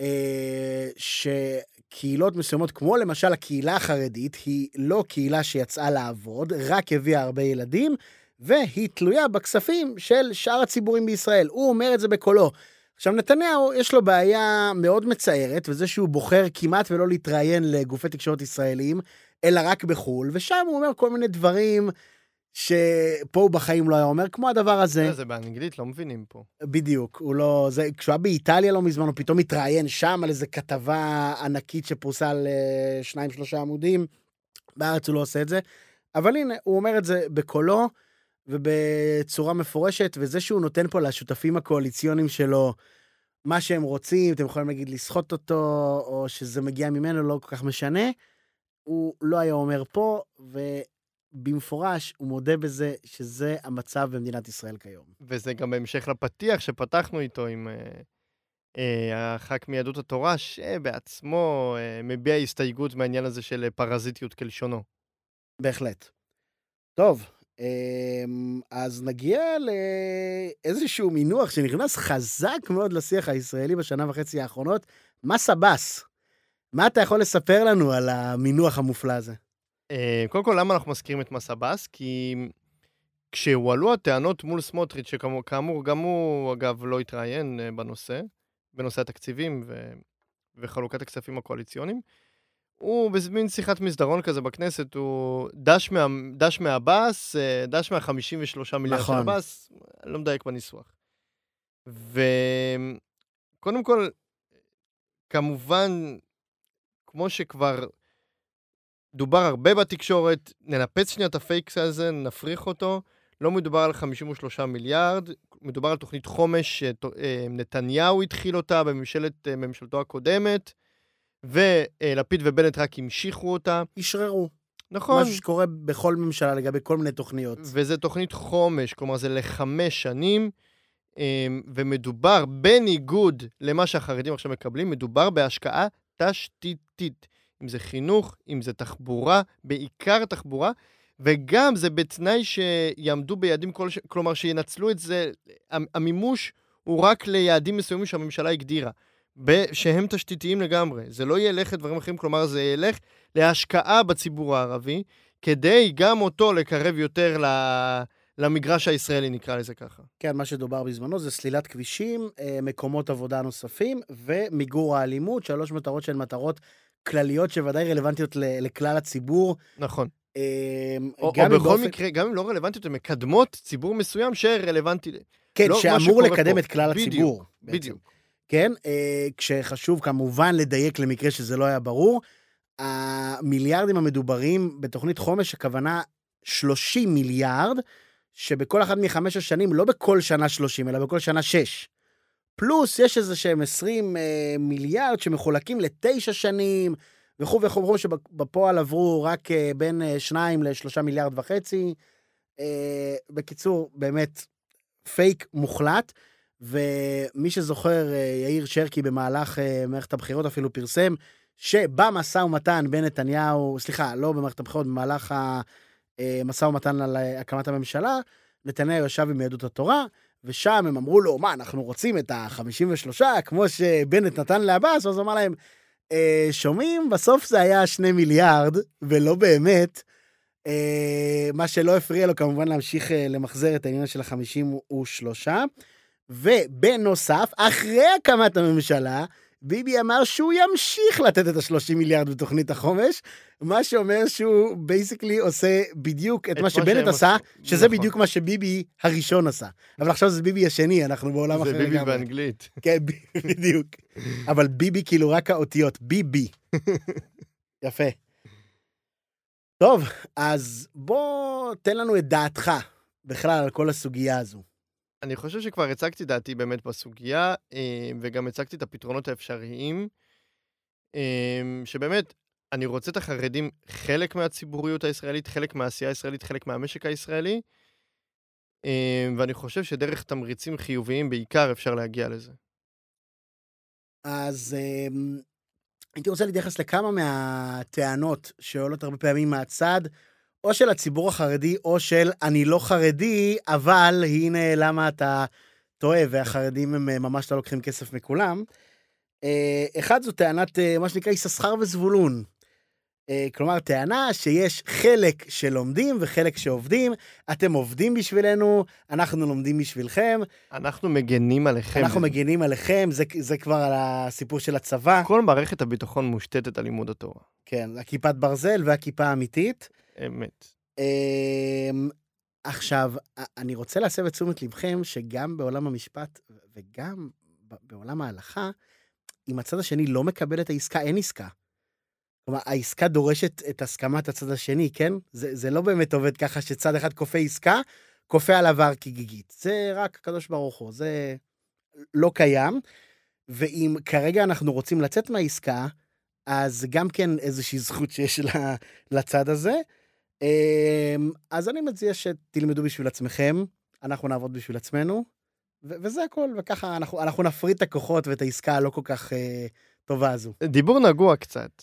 אה, שקהילות מסוימות, כמו למשל הקהילה החרדית, היא לא קהילה שיצאה לעבוד, רק הביאה הרבה ילדים, והיא תלויה בכספים של שאר הציבורים בישראל. הוא אומר את זה בקולו. עכשיו, נתניהו, יש לו בעיה מאוד מצערת, וזה שהוא בוחר כמעט ולא להתראיין לגופי תקשורת ישראליים, אלא רק בחו"ל, ושם הוא אומר כל מיני דברים שפה הוא בחיים לא היה אומר, כמו הדבר הזה. זה, באנגלית, לא מבינים פה. בדיוק, הוא לא... זה, כשהוא היה באיטליה לא מזמן, הוא פתאום התראיין שם על איזה כתבה ענקית שפרוסה על אה, שניים, שלושה עמודים. בארץ הוא לא עושה את זה. אבל הנה, הוא אומר את זה בקולו ובצורה מפורשת, וזה שהוא נותן פה לשותפים הקואליציוניים שלו מה שהם רוצים, אתם יכולים להגיד לסחוט אותו, או שזה מגיע ממנו, לא כל כך משנה. הוא לא היה אומר פה, ובמפורש הוא מודה בזה שזה המצב במדינת ישראל כיום. וזה גם בהמשך לפתיח שפתחנו איתו עם אה, אה, הח"כ מיהדות התורה, שבעצמו אה, מביע הסתייגות מהעניין הזה של פרזיטיות כלשונו. בהחלט. טוב, אמ, אז נגיע לאיזשהו מינוח שנכנס חזק מאוד לשיח הישראלי בשנה וחצי האחרונות, מס עבאס. מה אתה יכול לספר לנו על המינוח המופלא הזה? אה, קודם כל, למה אנחנו מזכירים את מס עבאס? כי כשהועלו הטענות מול סמוטריץ', שכאמור, גם הוא, אגב, לא התראיין אה, בנושא, בנושא התקציבים ו... וחלוקת הכספים הקואליציוניים, הוא במין שיחת מסדרון כזה בכנסת, הוא דש, מה, דש מעבאס, אה, דש מה-53 מיליארד נכון. של אני לא מדייק בניסוח. וקודם כל, כמובן, כמו שכבר דובר הרבה בתקשורת, ננפץ שנייה את הפייק הזה, נפריך אותו. לא מדובר על 53 מיליארד, מדובר על תוכנית חומש שנתניהו התחיל אותה בממשלת, אה, ממשלתו הקודמת, ולפיד ובנט רק המשיכו אותה. אשררו. נכון. משהו שקורה בכל ממשלה לגבי כל מיני תוכניות. וזה תוכנית חומש, כלומר זה לחמש שנים, ומדובר, בניגוד למה שהחרדים עכשיו מקבלים, מדובר בהשקעה תשתיתית. אם זה חינוך, אם זה תחבורה, בעיקר תחבורה, וגם זה בתנאי שיעמדו ביעדים, כל ש... כלומר שינצלו את זה, המימוש הוא רק ליעדים מסוימים שהממשלה הגדירה, שהם תשתיתיים לגמרי. זה לא ילך לדברים אחרים, כלומר זה ילך להשקעה בציבור הערבי, כדי גם אותו לקרב יותר ל... למגרש הישראלי, נקרא לזה ככה. כן, מה שדובר בזמנו זה סלילת כבישים, אה, מקומות עבודה נוספים ומיגור האלימות, שלוש מטרות שהן מטרות כלליות שוודאי רלוונטיות לכלל הציבור. נכון. אה, או, או בכל באופן- מקרה, גם אם לא רלוונטיות, הן מקדמות ציבור מסוים שרלוונטי. כן, לא שאמור לקדם פה. את כלל בדיוק, הציבור. בעצם. בדיוק. כן, אה, כשחשוב כמובן לדייק למקרה שזה לא היה ברור, המיליארדים המדוברים בתוכנית חומש, הכוונה 30 מיליארד, שבכל אחת מחמש השנים, לא בכל שנה 30, אלא בכל שנה 6. פלוס יש איזה שהם 20 אה, מיליארד שמחולקים לתשע שנים, וכו' וכו' וכו', שבפועל עברו רק אה, בין 2 ל-3 מיליארד וחצי. אה, בקיצור, באמת, פייק מוחלט. ומי שזוכר, אה, יאיר שרקי במהלך אה, מערכת הבחירות אפילו פרסם שבמשא ומתן בין נתניהו, סליחה, לא במערכת הבחירות, במהלך המשא ומתן על אה, הקמת הממשלה, נתניהו ישב עם יהדות התורה, ושם הם אמרו לו, מה, אנחנו רוצים את ה-53, כמו שבנט נתן לעבאס, ואז הוא אמר להם, אה, שומעים? בסוף זה היה שני מיליארד, ולא באמת. אה, מה שלא הפריע לו כמובן להמשיך אה, למחזר את העניין של ה-53. ובנוסף, אחרי הקמת הממשלה, ביבי אמר שהוא ימשיך לתת את ה-30 מיליארד בתוכנית החומש, מה שאומר שהוא basically עושה בדיוק את, את מה שבנט עשה, עשו. שזה נכון. בדיוק מה שביבי הראשון עשה. אבל עכשיו זה ביבי השני, אנחנו בעולם אחר זה ביבי לגמרי. באנגלית. כן, בדיוק. אבל ביבי כאילו רק האותיות, ביבי. יפה. טוב, אז בוא תן לנו את דעתך בכלל על כל הסוגיה הזו. אני חושב שכבר הצגתי דעתי באמת בסוגיה, אה, וגם הצגתי את הפתרונות האפשריים, אה, שבאמת, אני רוצה את החרדים חלק מהציבוריות הישראלית, חלק מהעשייה הישראלית, חלק מהמשק הישראלי, אה, ואני חושב שדרך תמריצים חיוביים בעיקר אפשר להגיע לזה. אז אמ, הייתי רוצה להתייחס לכמה מהטענות שעולות הרבה פעמים מהצד, או של הציבור החרדי, או של אני לא חרדי, אבל הנה למה אתה טועה, והחרדים הם אה, ממש לא לוקחים כסף מכולם. אה, אחד זו טענת, אה, מה שנקרא, יששכר וזבולון. כלומר, טענה שיש חלק שלומדים וחלק שעובדים, אתם עובדים בשבילנו, אנחנו לומדים בשבילכם, אנחנו מגנים עליכם. אנחנו מגינים עליכם, זה, זה כבר על הסיפור של הצבא. כל מערכת הביטחון מושתתת על לימוד התורה. כן, הכיפת ברזל והכיפה האמיתית. אמת. אמ, עכשיו, אני רוצה להסב את תשומת לבכם שגם בעולם המשפט וגם בעולם ההלכה, אם הצד השני לא מקבל את העסקה, אין עסקה. כלומר, העסקה דורשת את הסכמת הצד השני, כן? זה, זה לא באמת עובד ככה שצד אחד כופה עסקה, כופה עליו הר כגיגית. זה רק הקדוש ברוך הוא, זה לא קיים. ואם כרגע אנחנו רוצים לצאת מהעסקה, אז גם כן איזושהי זכות שיש לצד הזה. אמ, אז אני מציע שתלמדו בשביל עצמכם, אנחנו נעבוד בשביל עצמנו, ו- וזה הכל, וככה אנחנו, אנחנו נפריד את הכוחות ואת העסקה הלא כל כך אה, טובה הזו. דיבור נגוע קצת.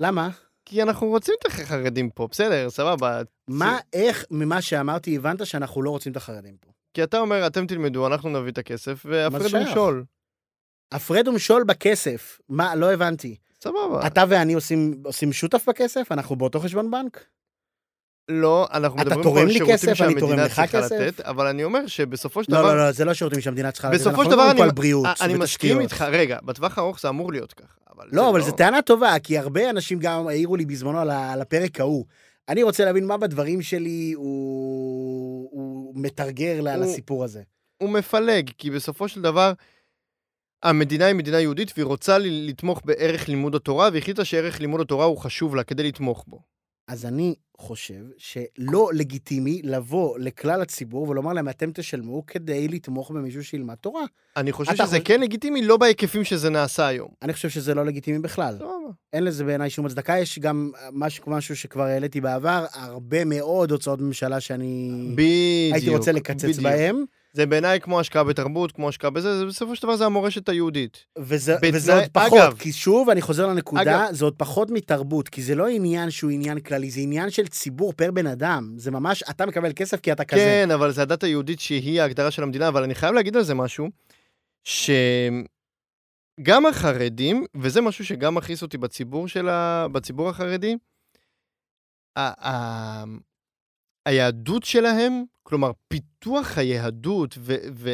למה? כי אנחנו רוצים את החרדים פה, בסדר, סבבה. מה, איך ממה שאמרתי הבנת שאנחנו לא רוצים את החרדים פה? כי אתה אומר, אתם תלמדו, אנחנו נביא את הכסף, והפרד? ומשול. הפרד ומשול בכסף, מה, לא הבנתי. סבבה. אתה ואני עושים, עושים שותף בכסף? אנחנו באותו חשבון בנק? לא, אנחנו מדברים פה על לי שירותים כסף, אני תורם שהמדינה לך צריכה כסף? לתת, אבל אני אומר שבסופו של לא, דבר... לא, לא, זה לא שירותים שהמדינה צריכה לתת, אנחנו לא דבר מדברים פה אני- על בריאות אני מסכים ותשתיות. איתך, רגע, בטווח הארוך זה אמור להיות ככה. אבל לא, אבל זו טענה טובה, כי הרבה אנשים גם העירו לי בזמנו על הפרק ההוא. אני רוצה להבין מה בדברים שלי הוא, הוא מתרגר הוא- לסיפור הזה. הוא מפלג, כי בסופו של דבר, המדינה היא מדינה יהודית, והיא רוצה לתמוך בערך לימוד התורה, והחליטה שערך לימוד התורה הוא חשוב לה כדי לתמוך בו. אז אני חושב שלא לגיטימי לבוא לכלל הציבור ולומר להם, אתם תשלמו כדי לתמוך במישהו שילמד תורה. אני חושב שזה חושב- כן לגיטימי, לא בהיקפים שזה נעשה היום. אני חושב שזה לא לגיטימי בכלל. אין לזה בעיניי שום הצדקה. יש גם משהו, משהו שכבר העליתי בעבר, הרבה מאוד הוצאות ממשלה שאני בדיוק. הייתי רוצה לקצץ בדיוק. בהם, זה בעיניי כמו השקעה בתרבות, כמו השקעה בזה, זה בסופו של דבר זה המורשת היהודית. וזה, בתנאי- וזה עוד פחות, אגב- כי שוב, אני חוזר לנקודה, אגב- זה עוד פחות מתרבות, כי זה לא עניין שהוא עניין כללי, זה עניין של ציבור פר בן אדם. זה ממש, אתה מקבל כסף כי אתה כזה. כן, אבל זה הדת היהודית שהיא ההגדרה של המדינה, אבל אני חייב להגיד על זה משהו, שגם החרדים, וזה משהו שגם מכעיס אותי בציבור ה... בציבור החרדי. היהדות שלהם, כלומר, פיתוח היהדות ו... ו...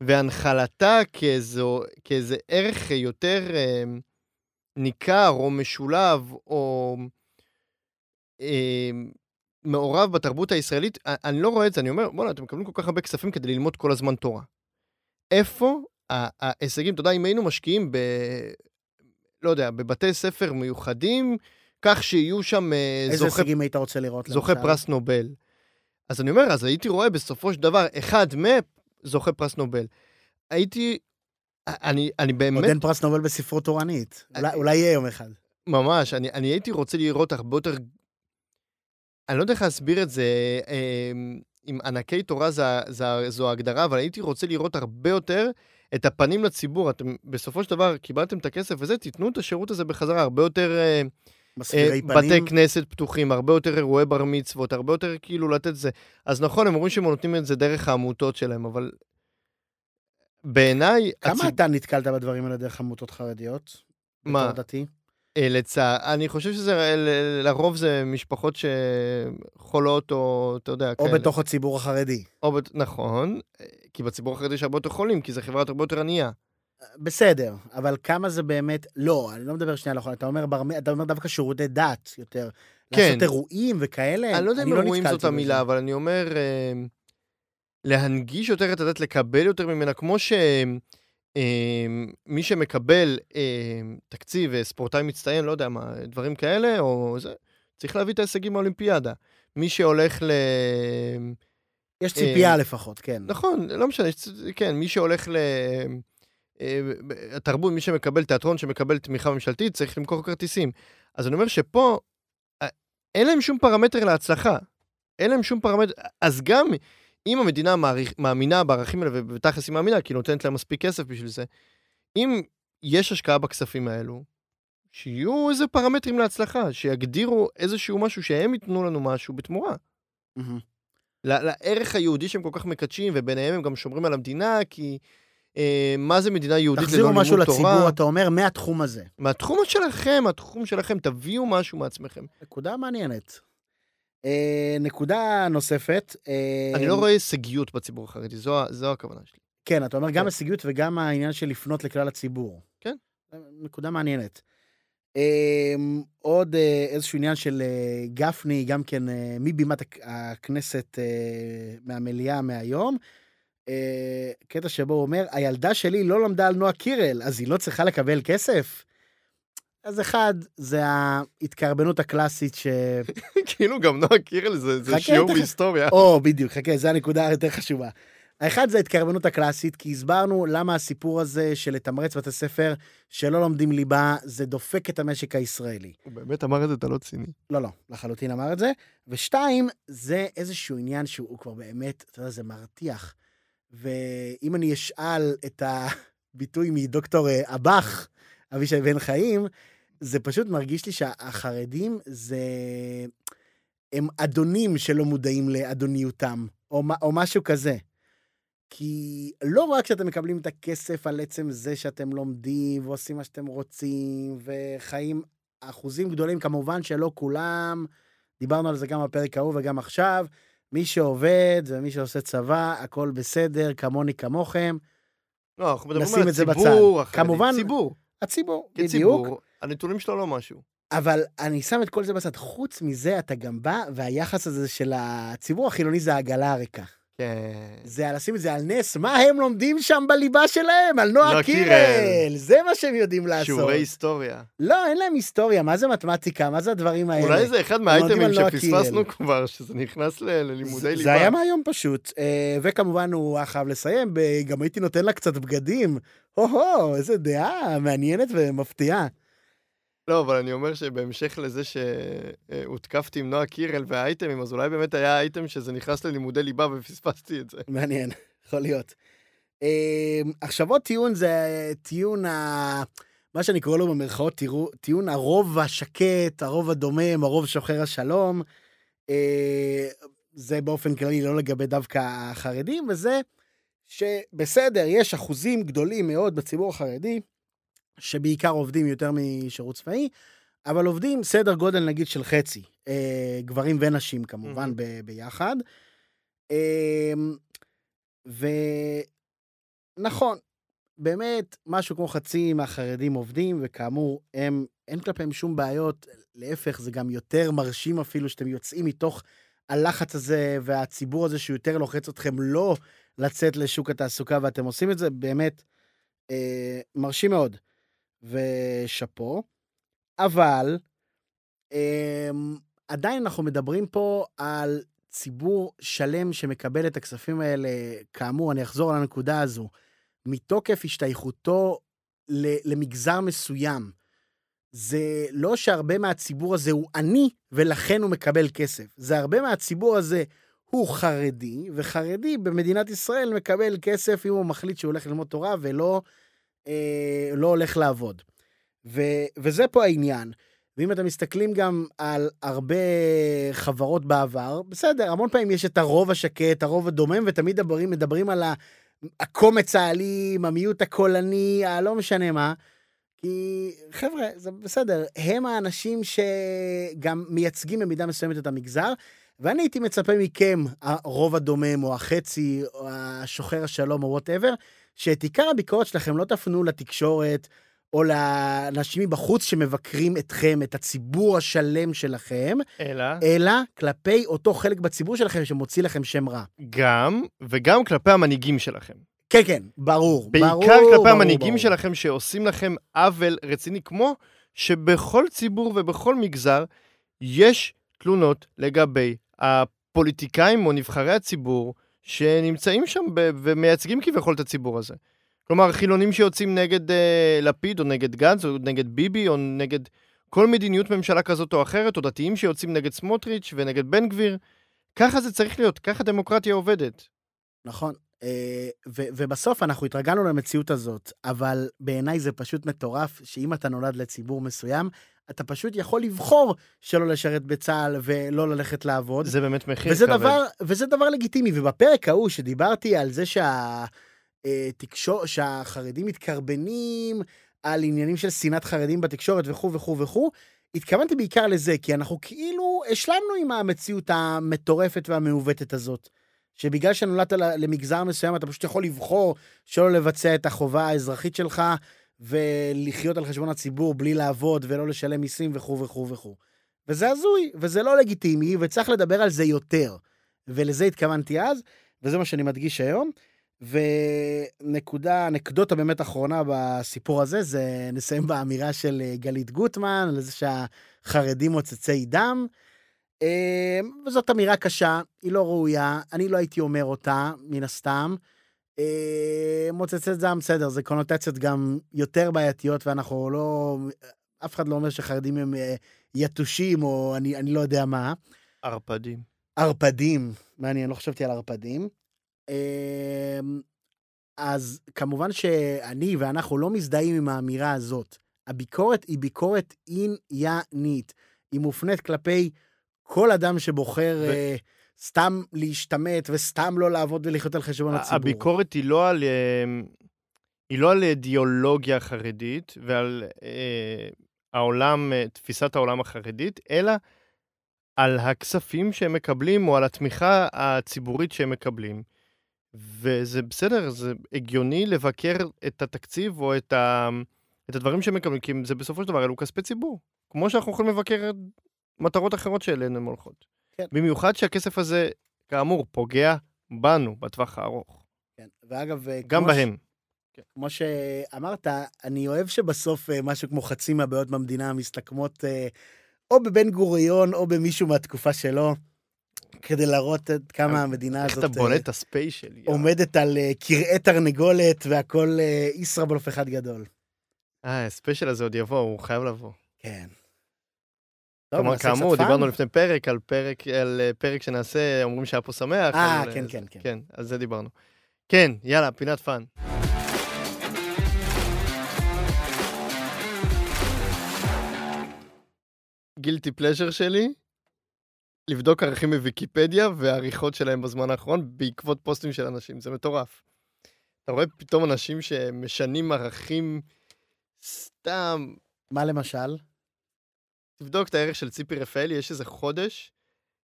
והנחלתה כאיזו... כאיזה ערך יותר אה, ניכר או משולב או אה, מעורב בתרבות הישראלית, אני לא רואה את זה, אני אומר, בוא'נה, אתם מקבלים כל כך הרבה כספים כדי ללמוד כל הזמן תורה. איפה ההישגים, אתה יודע, אם היינו משקיעים ב... לא יודע, בבתי ספר מיוחדים, כך שיהיו שם אה, איזה זוכה הישגים היית רוצה לראות? זוכה למשל? פרס נובל. אז אני אומר, אז הייתי רואה בסופו של דבר אחד מזוכה פרס נובל. הייתי, אני, אני עוד באמת, אין פרס נובל בספרות תורנית. אני- אולי יהיה יום אחד. ממש, אני, אני הייתי רוצה לראות הרבה יותר, אני לא יודע איך להסביר את זה, אה, עם ענקי תורה זה, זה, זו ההגדרה, אבל הייתי רוצה לראות הרבה יותר את הפנים לציבור, אתם בסופו של דבר קיבלתם את הכסף וזה, תיתנו את השירות הזה בחזרה, הרבה יותר אה, מסבירי אה, בתי פנים. כנסת פתוחים, הרבה יותר אירועי בר מצוות, הרבה יותר כאילו לתת את זה. אז נכון, הם אומרים שהם נותנים את זה דרך העמותות שלהם, אבל בעיניי... כמה הציב- אתה נתקלת בדברים האלה דרך עמותות חרדיות? מה? בתור דתי? אה, לצער, אני חושב שזה, לרוב זה משפחות שחולות או, אתה יודע, או כאלה. בתוך הציבור החרדי. או בת... נכון, אה, כי בציבור החרדי יש הרבה יותר חולים, כי זו חברה הרבה יותר ענייה. בסדר, אבל כמה זה באמת... לא, אני לא מדבר שנייה החול, אתה אומר, בר... אתה אומר דווקא שירותי דת יותר. כן. לעשות אירועים וכאלה, אני לא יודע אם אירועים נתקלתי זאת המילה. אבל אני אומר, אה, להנגיש יותר את הדת, לקבל יותר ממנה, כמו שמי שמקבל אה, תקציב, אה, ספורטאי מצטיין, לא יודע מה, דברים כאלה, או זה, צריך להביא את ההישגים מהאולימפיאדה. מי שהולך ל... יש ציפייה אה, לפחות, כן. נכון, לא משנה, כן, מי שהולך ל... אה, התרבות, מי שמקבל תיאטרון שמקבל תמיכה ממשלתית, צריך למכור כרטיסים. אז אני אומר שפה, אה, אין להם שום פרמטר להצלחה. אין להם שום פרמטר, אז גם אם המדינה מעריך, מאמינה בערכים האלה, ובתכלס היא מאמינה, כי היא נותנת להם מספיק כסף בשביל זה, אם יש השקעה בכספים האלו, שיהיו איזה פרמטרים להצלחה, שיגדירו איזשהו משהו, שהם ייתנו לנו משהו בתמורה. ל- לערך היהודי שהם כל כך מקדשים, וביניהם הם גם שומרים על המדינה, כי מה זה מדינה יהודית ללא תחזירו לימוד משהו תורה? לציבור, אתה אומר, מהתחום הזה. מהתחום שלכם, מהתחום שלכם, תביאו משהו מעצמכם. נקודה מעניינת. אה, נקודה נוספת. אה, אני לא רואה הישגיות בציבור החרדי, זו, זו הכוונה שלי. כן, אתה אומר גם כן. הישגיות וגם העניין של לפנות לכלל הציבור. כן. נקודה מעניינת. אה, עוד אה, איזשהו עניין של אה, גפני, גם כן אה, מבימת הכנסת אה, מהמליאה מהיום. אה, קטע שבו הוא אומר, הילדה שלי לא למדה על נועה קירל, אז היא לא צריכה לקבל כסף? אז אחד, זה ההתקרבנות הקלאסית ש... כאילו גם נועה קירל זה, זה שיעור. בהיסטוריה. או, בדיוק, חכה, זו הנקודה היותר חשובה. האחד זה ההתקרבנות הקלאסית, כי הסברנו למה הסיפור הזה של לתמרץ בתי ספר שלא לומדים ליבה, זה דופק את המשק הישראלי. הוא באמת אמר את זה, אתה לא ציני. לא, לא, לחלוטין אמר את זה. ושתיים, זה איזשהו עניין שהוא כבר באמת, אתה יודע, זה מרתיח. ואם אני אשאל את הביטוי מדוקטור אה, אב"ח, אבישי בן חיים, זה פשוט מרגיש לי שהחרדים זה... הם אדונים שלא מודעים לאדוניותם, או, או משהו כזה. כי לא רק שאתם מקבלים את הכסף על עצם זה שאתם לומדים ועושים מה שאתם רוצים, וחיים אחוזים גדולים, כמובן שלא כולם, דיברנו על זה גם בפרק ההוא וגם עכשיו, מי שעובד ומי שעושה צבא, הכל בסדר, כמוני כמוכם. לא, אנחנו מדברים על הציבור. החרדי. כמובן, ציבור. הציבור, כציבור, בדיוק. הנתונים שלו לא משהו. אבל אני שם את כל זה בצד. חוץ מזה, אתה גם בא, והיחס הזה של הציבור החילוני זה העגלה הריקה. כן. זה לשים את זה על נס, מה הם לומדים שם בליבה שלהם? על נועה נועה קירל. זה מה שהם יודעים לעשות. שיעורי היסטוריה. לא, אין להם היסטוריה, מה זה מתמטיקה? מה זה הדברים האלה? אולי זה אחד מהאייטמים על שפספסנו. כבר, שזה נכנס ל- ללימודי זה- ליבה. זה היה מהיום פשוט. אה, וכמובן, הוא היה חייב לסיים, גם הייתי נותן לה קצת בגדים. הו-הו, איזה דעה מעניינת ומפתיעה. לא, אבל אני אומר שבהמשך לזה שהותקפתי עם נועה קירל והאייטמים, אז אולי באמת היה אייטם שזה נכנס ללימודי ליבה ופספסתי את זה. מעניין, יכול להיות. אה, עכשיו עוד טיעון זה טיעון ה... מה שאני קורא לו במרכאות טיעון הרוב השקט, הרוב הדומם, הרוב שוחר השלום. אה, זה באופן כללי לא לגבי דווקא החרדים, וזה שבסדר, יש אחוזים גדולים מאוד בציבור החרדי, שבעיקר עובדים יותר משירות צבאי, אבל עובדים סדר גודל נגיד של חצי, אה, גברים ונשים כמובן. ב- ביחד. אה, ונכון, באמת, משהו כמו חצי מהחרדים עובדים, וכאמור, הם, אין כלפיהם שום בעיות, להפך, זה גם יותר מרשים אפילו שאתם יוצאים מתוך הלחץ הזה והציבור הזה שיותר לוחץ אתכם לא לצאת לשוק התעסוקה, ואתם עושים את זה באמת אה, מרשים מאוד, ושאפו. אבל אה, עדיין אנחנו מדברים פה על ציבור שלם שמקבל את הכספים האלה, כאמור, אני אחזור על הנקודה הזו, מתוקף השתייכותו למגזר מסוים. זה לא שהרבה מהציבור הזה הוא עני ולכן הוא מקבל כסף. זה הרבה מהציבור הזה הוא חרדי, וחרדי במדינת ישראל מקבל כסף אם הוא מחליט שהוא הולך ללמוד תורה ולא אה, לא הולך לעבוד. ו, וזה פה העניין. ואם אתם מסתכלים גם על הרבה חברות בעבר, בסדר, המון פעמים יש את הרוב השקט, הרוב הדומם, ותמיד מדברים, מדברים על הקומץ האלים, המיעוט הקולני, הלא משנה מה. כי חבר'ה, זה בסדר, הם האנשים שגם מייצגים במידה מסוימת את המגזר, ואני הייתי מצפה מכם, הרוב הדומם, או החצי, או השוחר השלום, או וואטאבר, שאת עיקר הביקורת שלכם לא תפנו לתקשורת, או לאנשים מבחוץ שמבקרים אתכם, את הציבור השלם שלכם, אלא? אלא כלפי אותו חלק בציבור שלכם שמוציא לכם שם רע. גם, וגם כלפי המנהיגים שלכם. כן, כן, ברור. בעיקר ברור, כלפי ברור, המנהיגים ברור. שלכם שעושים לכם עוול רציני, כמו שבכל ציבור ובכל מגזר יש תלונות לגבי הפוליטיקאים או נבחרי הציבור שנמצאים שם ב- ומייצגים כביכול את הציבור הזה. כלומר, חילונים שיוצאים נגד אה, לפיד או נגד גנץ או נגד ביבי או נגד כל מדיניות ממשלה כזאת או אחרת, או דתיים שיוצאים נגד סמוטריץ' ונגד בן גביר. ככה זה צריך להיות, ככה דמוקרטיה עובדת. נכון. אה, ו- ובסוף אנחנו התרגלנו למציאות הזאת, אבל בעיניי זה פשוט מטורף שאם אתה נולד לציבור מסוים, אתה פשוט יכול לבחור שלא לשרת בצה"ל ולא ללכת לעבוד. זה באמת מחיר וזה כבד. דבר, וזה דבר לגיטימי, ובפרק ההוא שדיברתי על זה שה... אה, תקשור, שהחרדים מתקרבנים על עניינים של שנאת חרדים בתקשורת וכו' וכו' וכו', התכוונתי בעיקר לזה, כי אנחנו כאילו השלמנו עם המציאות המטורפת והמעוותת הזאת. שבגלל שנולדת למגזר מסוים, אתה פשוט יכול לבחור שלא לבצע את החובה האזרחית שלך, ולחיות על חשבון הציבור בלי לעבוד ולא לשלם מיסים וכו' וכו' וכו'. וזה הזוי, וזה לא לגיטימי, וצריך לדבר על זה יותר. ולזה התכוונתי אז, וזה מה שאני מדגיש היום. ונקודה, אנקדוטה באמת אחרונה בסיפור הזה, זה נסיים באמירה של אה, גלית גוטמן, על זה שהחרדים מוצצי דם. אה, וזאת אמירה קשה, היא לא ראויה, אני לא הייתי אומר אותה, מן הסתם. אה, מוצצי דם, בסדר, זה קונוטציות גם יותר בעייתיות, ואנחנו לא... אף אחד לא אומר שחרדים הם אה, יתושים, או אני, אני לא יודע מה. ערפדים. ערפדים, מעניין, לא חשבתי על ערפדים. אמ, אז כמובן שאני ואנחנו לא מזדהים עם האמירה הזאת. הביקורת היא ביקורת עניינית. היא מופנית כלפי כל אדם שבוחר ו- אה, סתם להשתמט וסתם לא לעבוד ולחיות על חשבון הציבור. הביקורת היא לא על... אה, היא לא על אידיאולוגיה חרדית ועל אה, העולם, אה, תפיסת העולם החרדית, אלא על הכספים שהם מקבלים או על התמיכה הציבורית שהם מקבלים. וזה בסדר, זה הגיוני לבקר את התקציב או את, ה, את הדברים שהם מקבלים, כי זה בסופו של דבר אלו כספי ציבור. כמו שאנחנו יכולים לבקר מטרות אחרות שאליהן הן הולכות. כן. במיוחד שהכסף הזה, כאמור, פוגע בנו בטווח הארוך. כן. ואגב, אה, גם בהם. כמו שאמרת, אני אוהב שבסוף אה, משהו כמו חצי מהבעיות במדינה מסתכמות אה, או בבן גוריון או במישהו מהתקופה שלו, כדי להראות עד כמה המדינה איך הזאת אתה בונה את הספיישל? יואו. עומדת על כרעי תרנגולת והכל ישראבלוף אחד גדול. אה, הספיישל הזה עוד יבוא, הוא חייב לבוא. כן. כלומר, כאמור? דיברנו לפני פרק על פרק, על אה, פרק שנעשה, אומרים שהיה פה שמח. אה, כן, זה. כן, כן. כן, על זה דיברנו. כן, יאללה, פינת fun. guilty pleasure שלי, לבדוק ערכים מוויקיפדיה והעריכות שלהם בזמן האחרון בעקבות פוסטים של אנשים, זה מטורף. אתה רואה פתאום אנשים שמשנים ערכים סתם, מה למשל? תבדוק את הערך של ציפי רפאלי, יש איזה חודש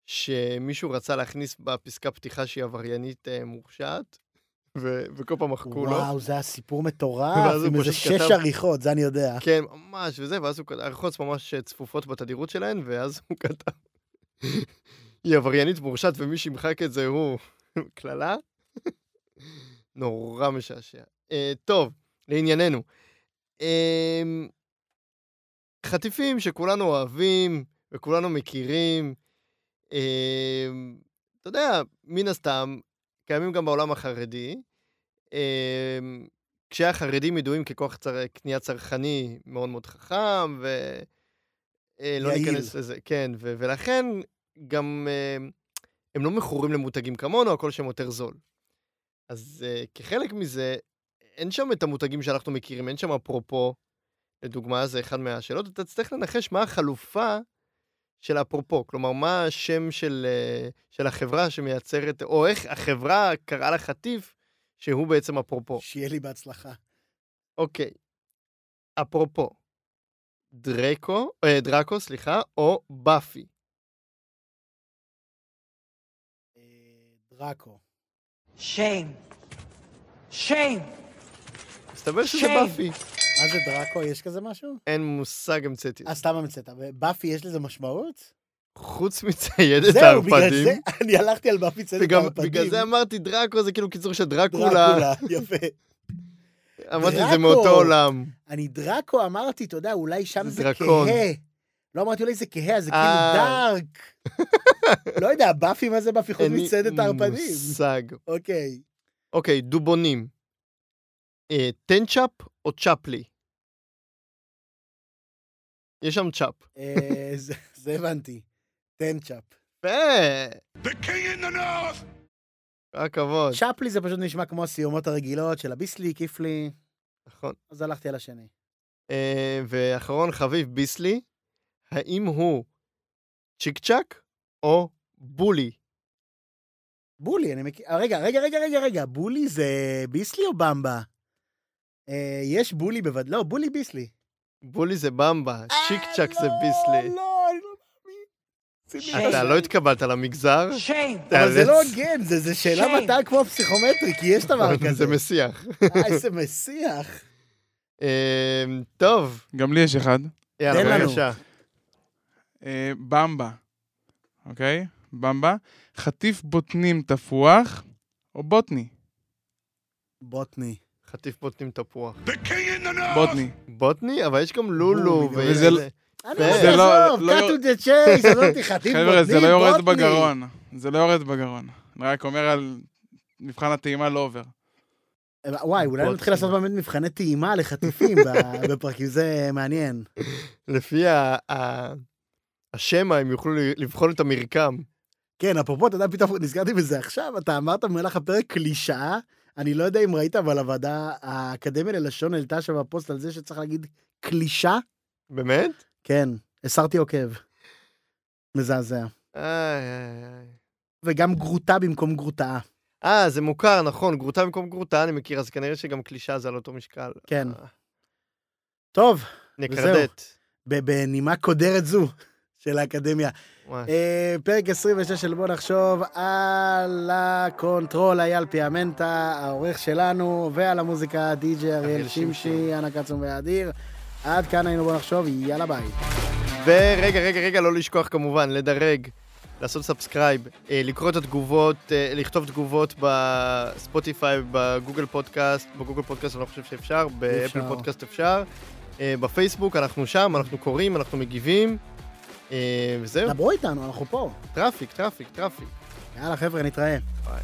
שמישהו רצה להכניס בפסקה פתיחה שהיא עבריינית אה, מורשעת, ו- וכל פעם מחקו לו. וואו, זה היה סיפור מטורף, עם איזה שש כתב- עריכות, זה אני יודע. כן, ממש, וזה, ואז הוא כתב, הערכות ממש צפופות בתדירות שלהן, ואז הוא כתב, היא עבריינית מורשעת ומי שימחק את זה הוא קללה. נורא משעשע. אה, טוב, לענייננו. אה, חטיפים שכולנו אוהבים וכולנו מכירים, אה, אתה יודע, מן הסתם, קיימים גם בעולם החרדי. אה, כשהחרדים ידועים ככוח צר... קנייה צרכני מאוד מאוד חכם, ולא יעיל. ניכנס לזה, כן, ו... ולכן גם אה, הם לא מכורים למותגים כמונו, הכל שם יותר זול. אז uh, כחלק מזה, אין שם את המותגים שאנחנו מכירים, אין שם אפרופו, לדוגמה, זה אחד מהשאלות, אתה תצטרך לנחש מה החלופה של אפרופו, כלומר, מה השם של, uh, של החברה שמייצרת, או איך החברה קראה לחטיף שהוא בעצם אפרופו. שיהיה לי בהצלחה. אוקיי, אפרופו, דרקו, אה, דרקו, סליחה, או באפי. אה, דראקו. Shame. Shame. מסתבר שזה שיין. באפי. מה זה דראקו? יש כזה משהו? אין מושג המצאתי. אה, סתם המצאת. באפי יש לזה משמעות? חוץ מציידת זהו, בגלל זה, הערפדים. אני הלכתי על באפי וגם הערפדים. בגלל זה אמרתי דרקו זה כאילו קיצור של דרקולה. דרקולה, יפה. אמרתי זה. מאותו עולם. אני דראקו אמרתי, אתה יודע, אולי שם זה. כהה. לא אמרתי אולי זה כהה, אז זה כאילו אה. דארק. לא יודע, באפי, מה זה באפי חוץ אין לי מציידת הערפדים? מושג. אוקיי. אוקיי, דובונים. אה, טנצ'אפ או צ'פלי? יש שם צ'אפ. אה, זה- הבנתי. טנצ'אפ. יפה, The king in the north! כל הכבוד. צ'פלי זה פשוט נשמע כמו הסיומות הרגילות של הביסלי, כיפלי, נכון. אז הלכתי על השני. אה, ואחרון חביב ביסלי, האם הוא צ'יק צ'אק או בולי? בולי, אני מכיר... אה, רגע, רגע, רגע, רגע, רגע, בולי זה ביסלי או במבה? אה, יש בולי בוודאי, לא, בולי ביסלי. בולי זה במבה, צ'יק צ'אק זה אה, ביסלי. לא, לא, אני לא מאמין. ציני, אתה לא התקבלת למגזר? Shame. אבל זה לא. הוגן, זה זה שאלה שיין. מתי כמו פסיכומטרי, כי יש דבר כזה. זה מסיח. אה, איזה מסיח. אה, טוב, גם לי יש אחד. יאללה. בבקשה. אה, במבה, אוקיי? במבה. חטיף בוטנים תפוח או בוטני? בוטני. חטיף בוטנים תפוח. In the north! בוטני. בוטני, אבל יש גם לולו. וזה זה- אני זה רוצה לא- לעזוב, לא cut to the chase, עזוב חטיף בוטני, חבר'ה, זה לא יורד בוטני. בגרון. זה לא יורד בגרון. אני רק אומר על מבחן הטעימה לא עובר. וואי, אולי בוטני. נתחיל לעשות באמת מבחני טעימה לחטיפים בפרקים, זה מעניין. לפי השמע הם יוכלו לבחון את המרקם. כן, אפרופו, אתה יודע, פתאום נזכרתי בזה עכשיו, אתה אמרת במהלך הפרק קלישאה, אני לא יודע אם ראית, אבל הוועדה, האקדמיה ללשון העלתה שם בפוסט על זה שצריך להגיד קלישה. באמת? כן, הסרתי עוקב. מזעזע. איי, איי, איי. וגם גרוטה במקום גרוטה. אה, זה מוכר, נכון, גרוטה במקום גרוטה אני מכיר, אז כנראה שגם קלישה זה על אותו משקל. כן. אה, טוב, נקרדט. בנימה קודרת זו של האקדמיה. אה, פרק 26 של בוא נחשוב על הקונטרול, אייל פיאמנטה, העורך שלנו, ועל המוזיקה, די.ג'י אריאל שמשי. אנה קצום ואדיר. עד כאן היינו בוא נחשוב, יאללה ביי. ורגע, רגע, רגע, לא לשכוח כמובן, לדרג, לעשות subscribe, אה, לקרוא את התגובות, אה, לכתוב תגובות בספוטיפיי, ב Google Podcast, ב Google Podcast אני לא חושב שאפשר, ב Apple. Podcast אפשר, אה, בפייסבוק אנחנו שם, אנחנו קוראים, אנחנו מגיבים, אה, וזהו. דברו איתנו, אנחנו פה. traffic, traffic, traffic. יאללה, חבר'ה, נתראה. ביי.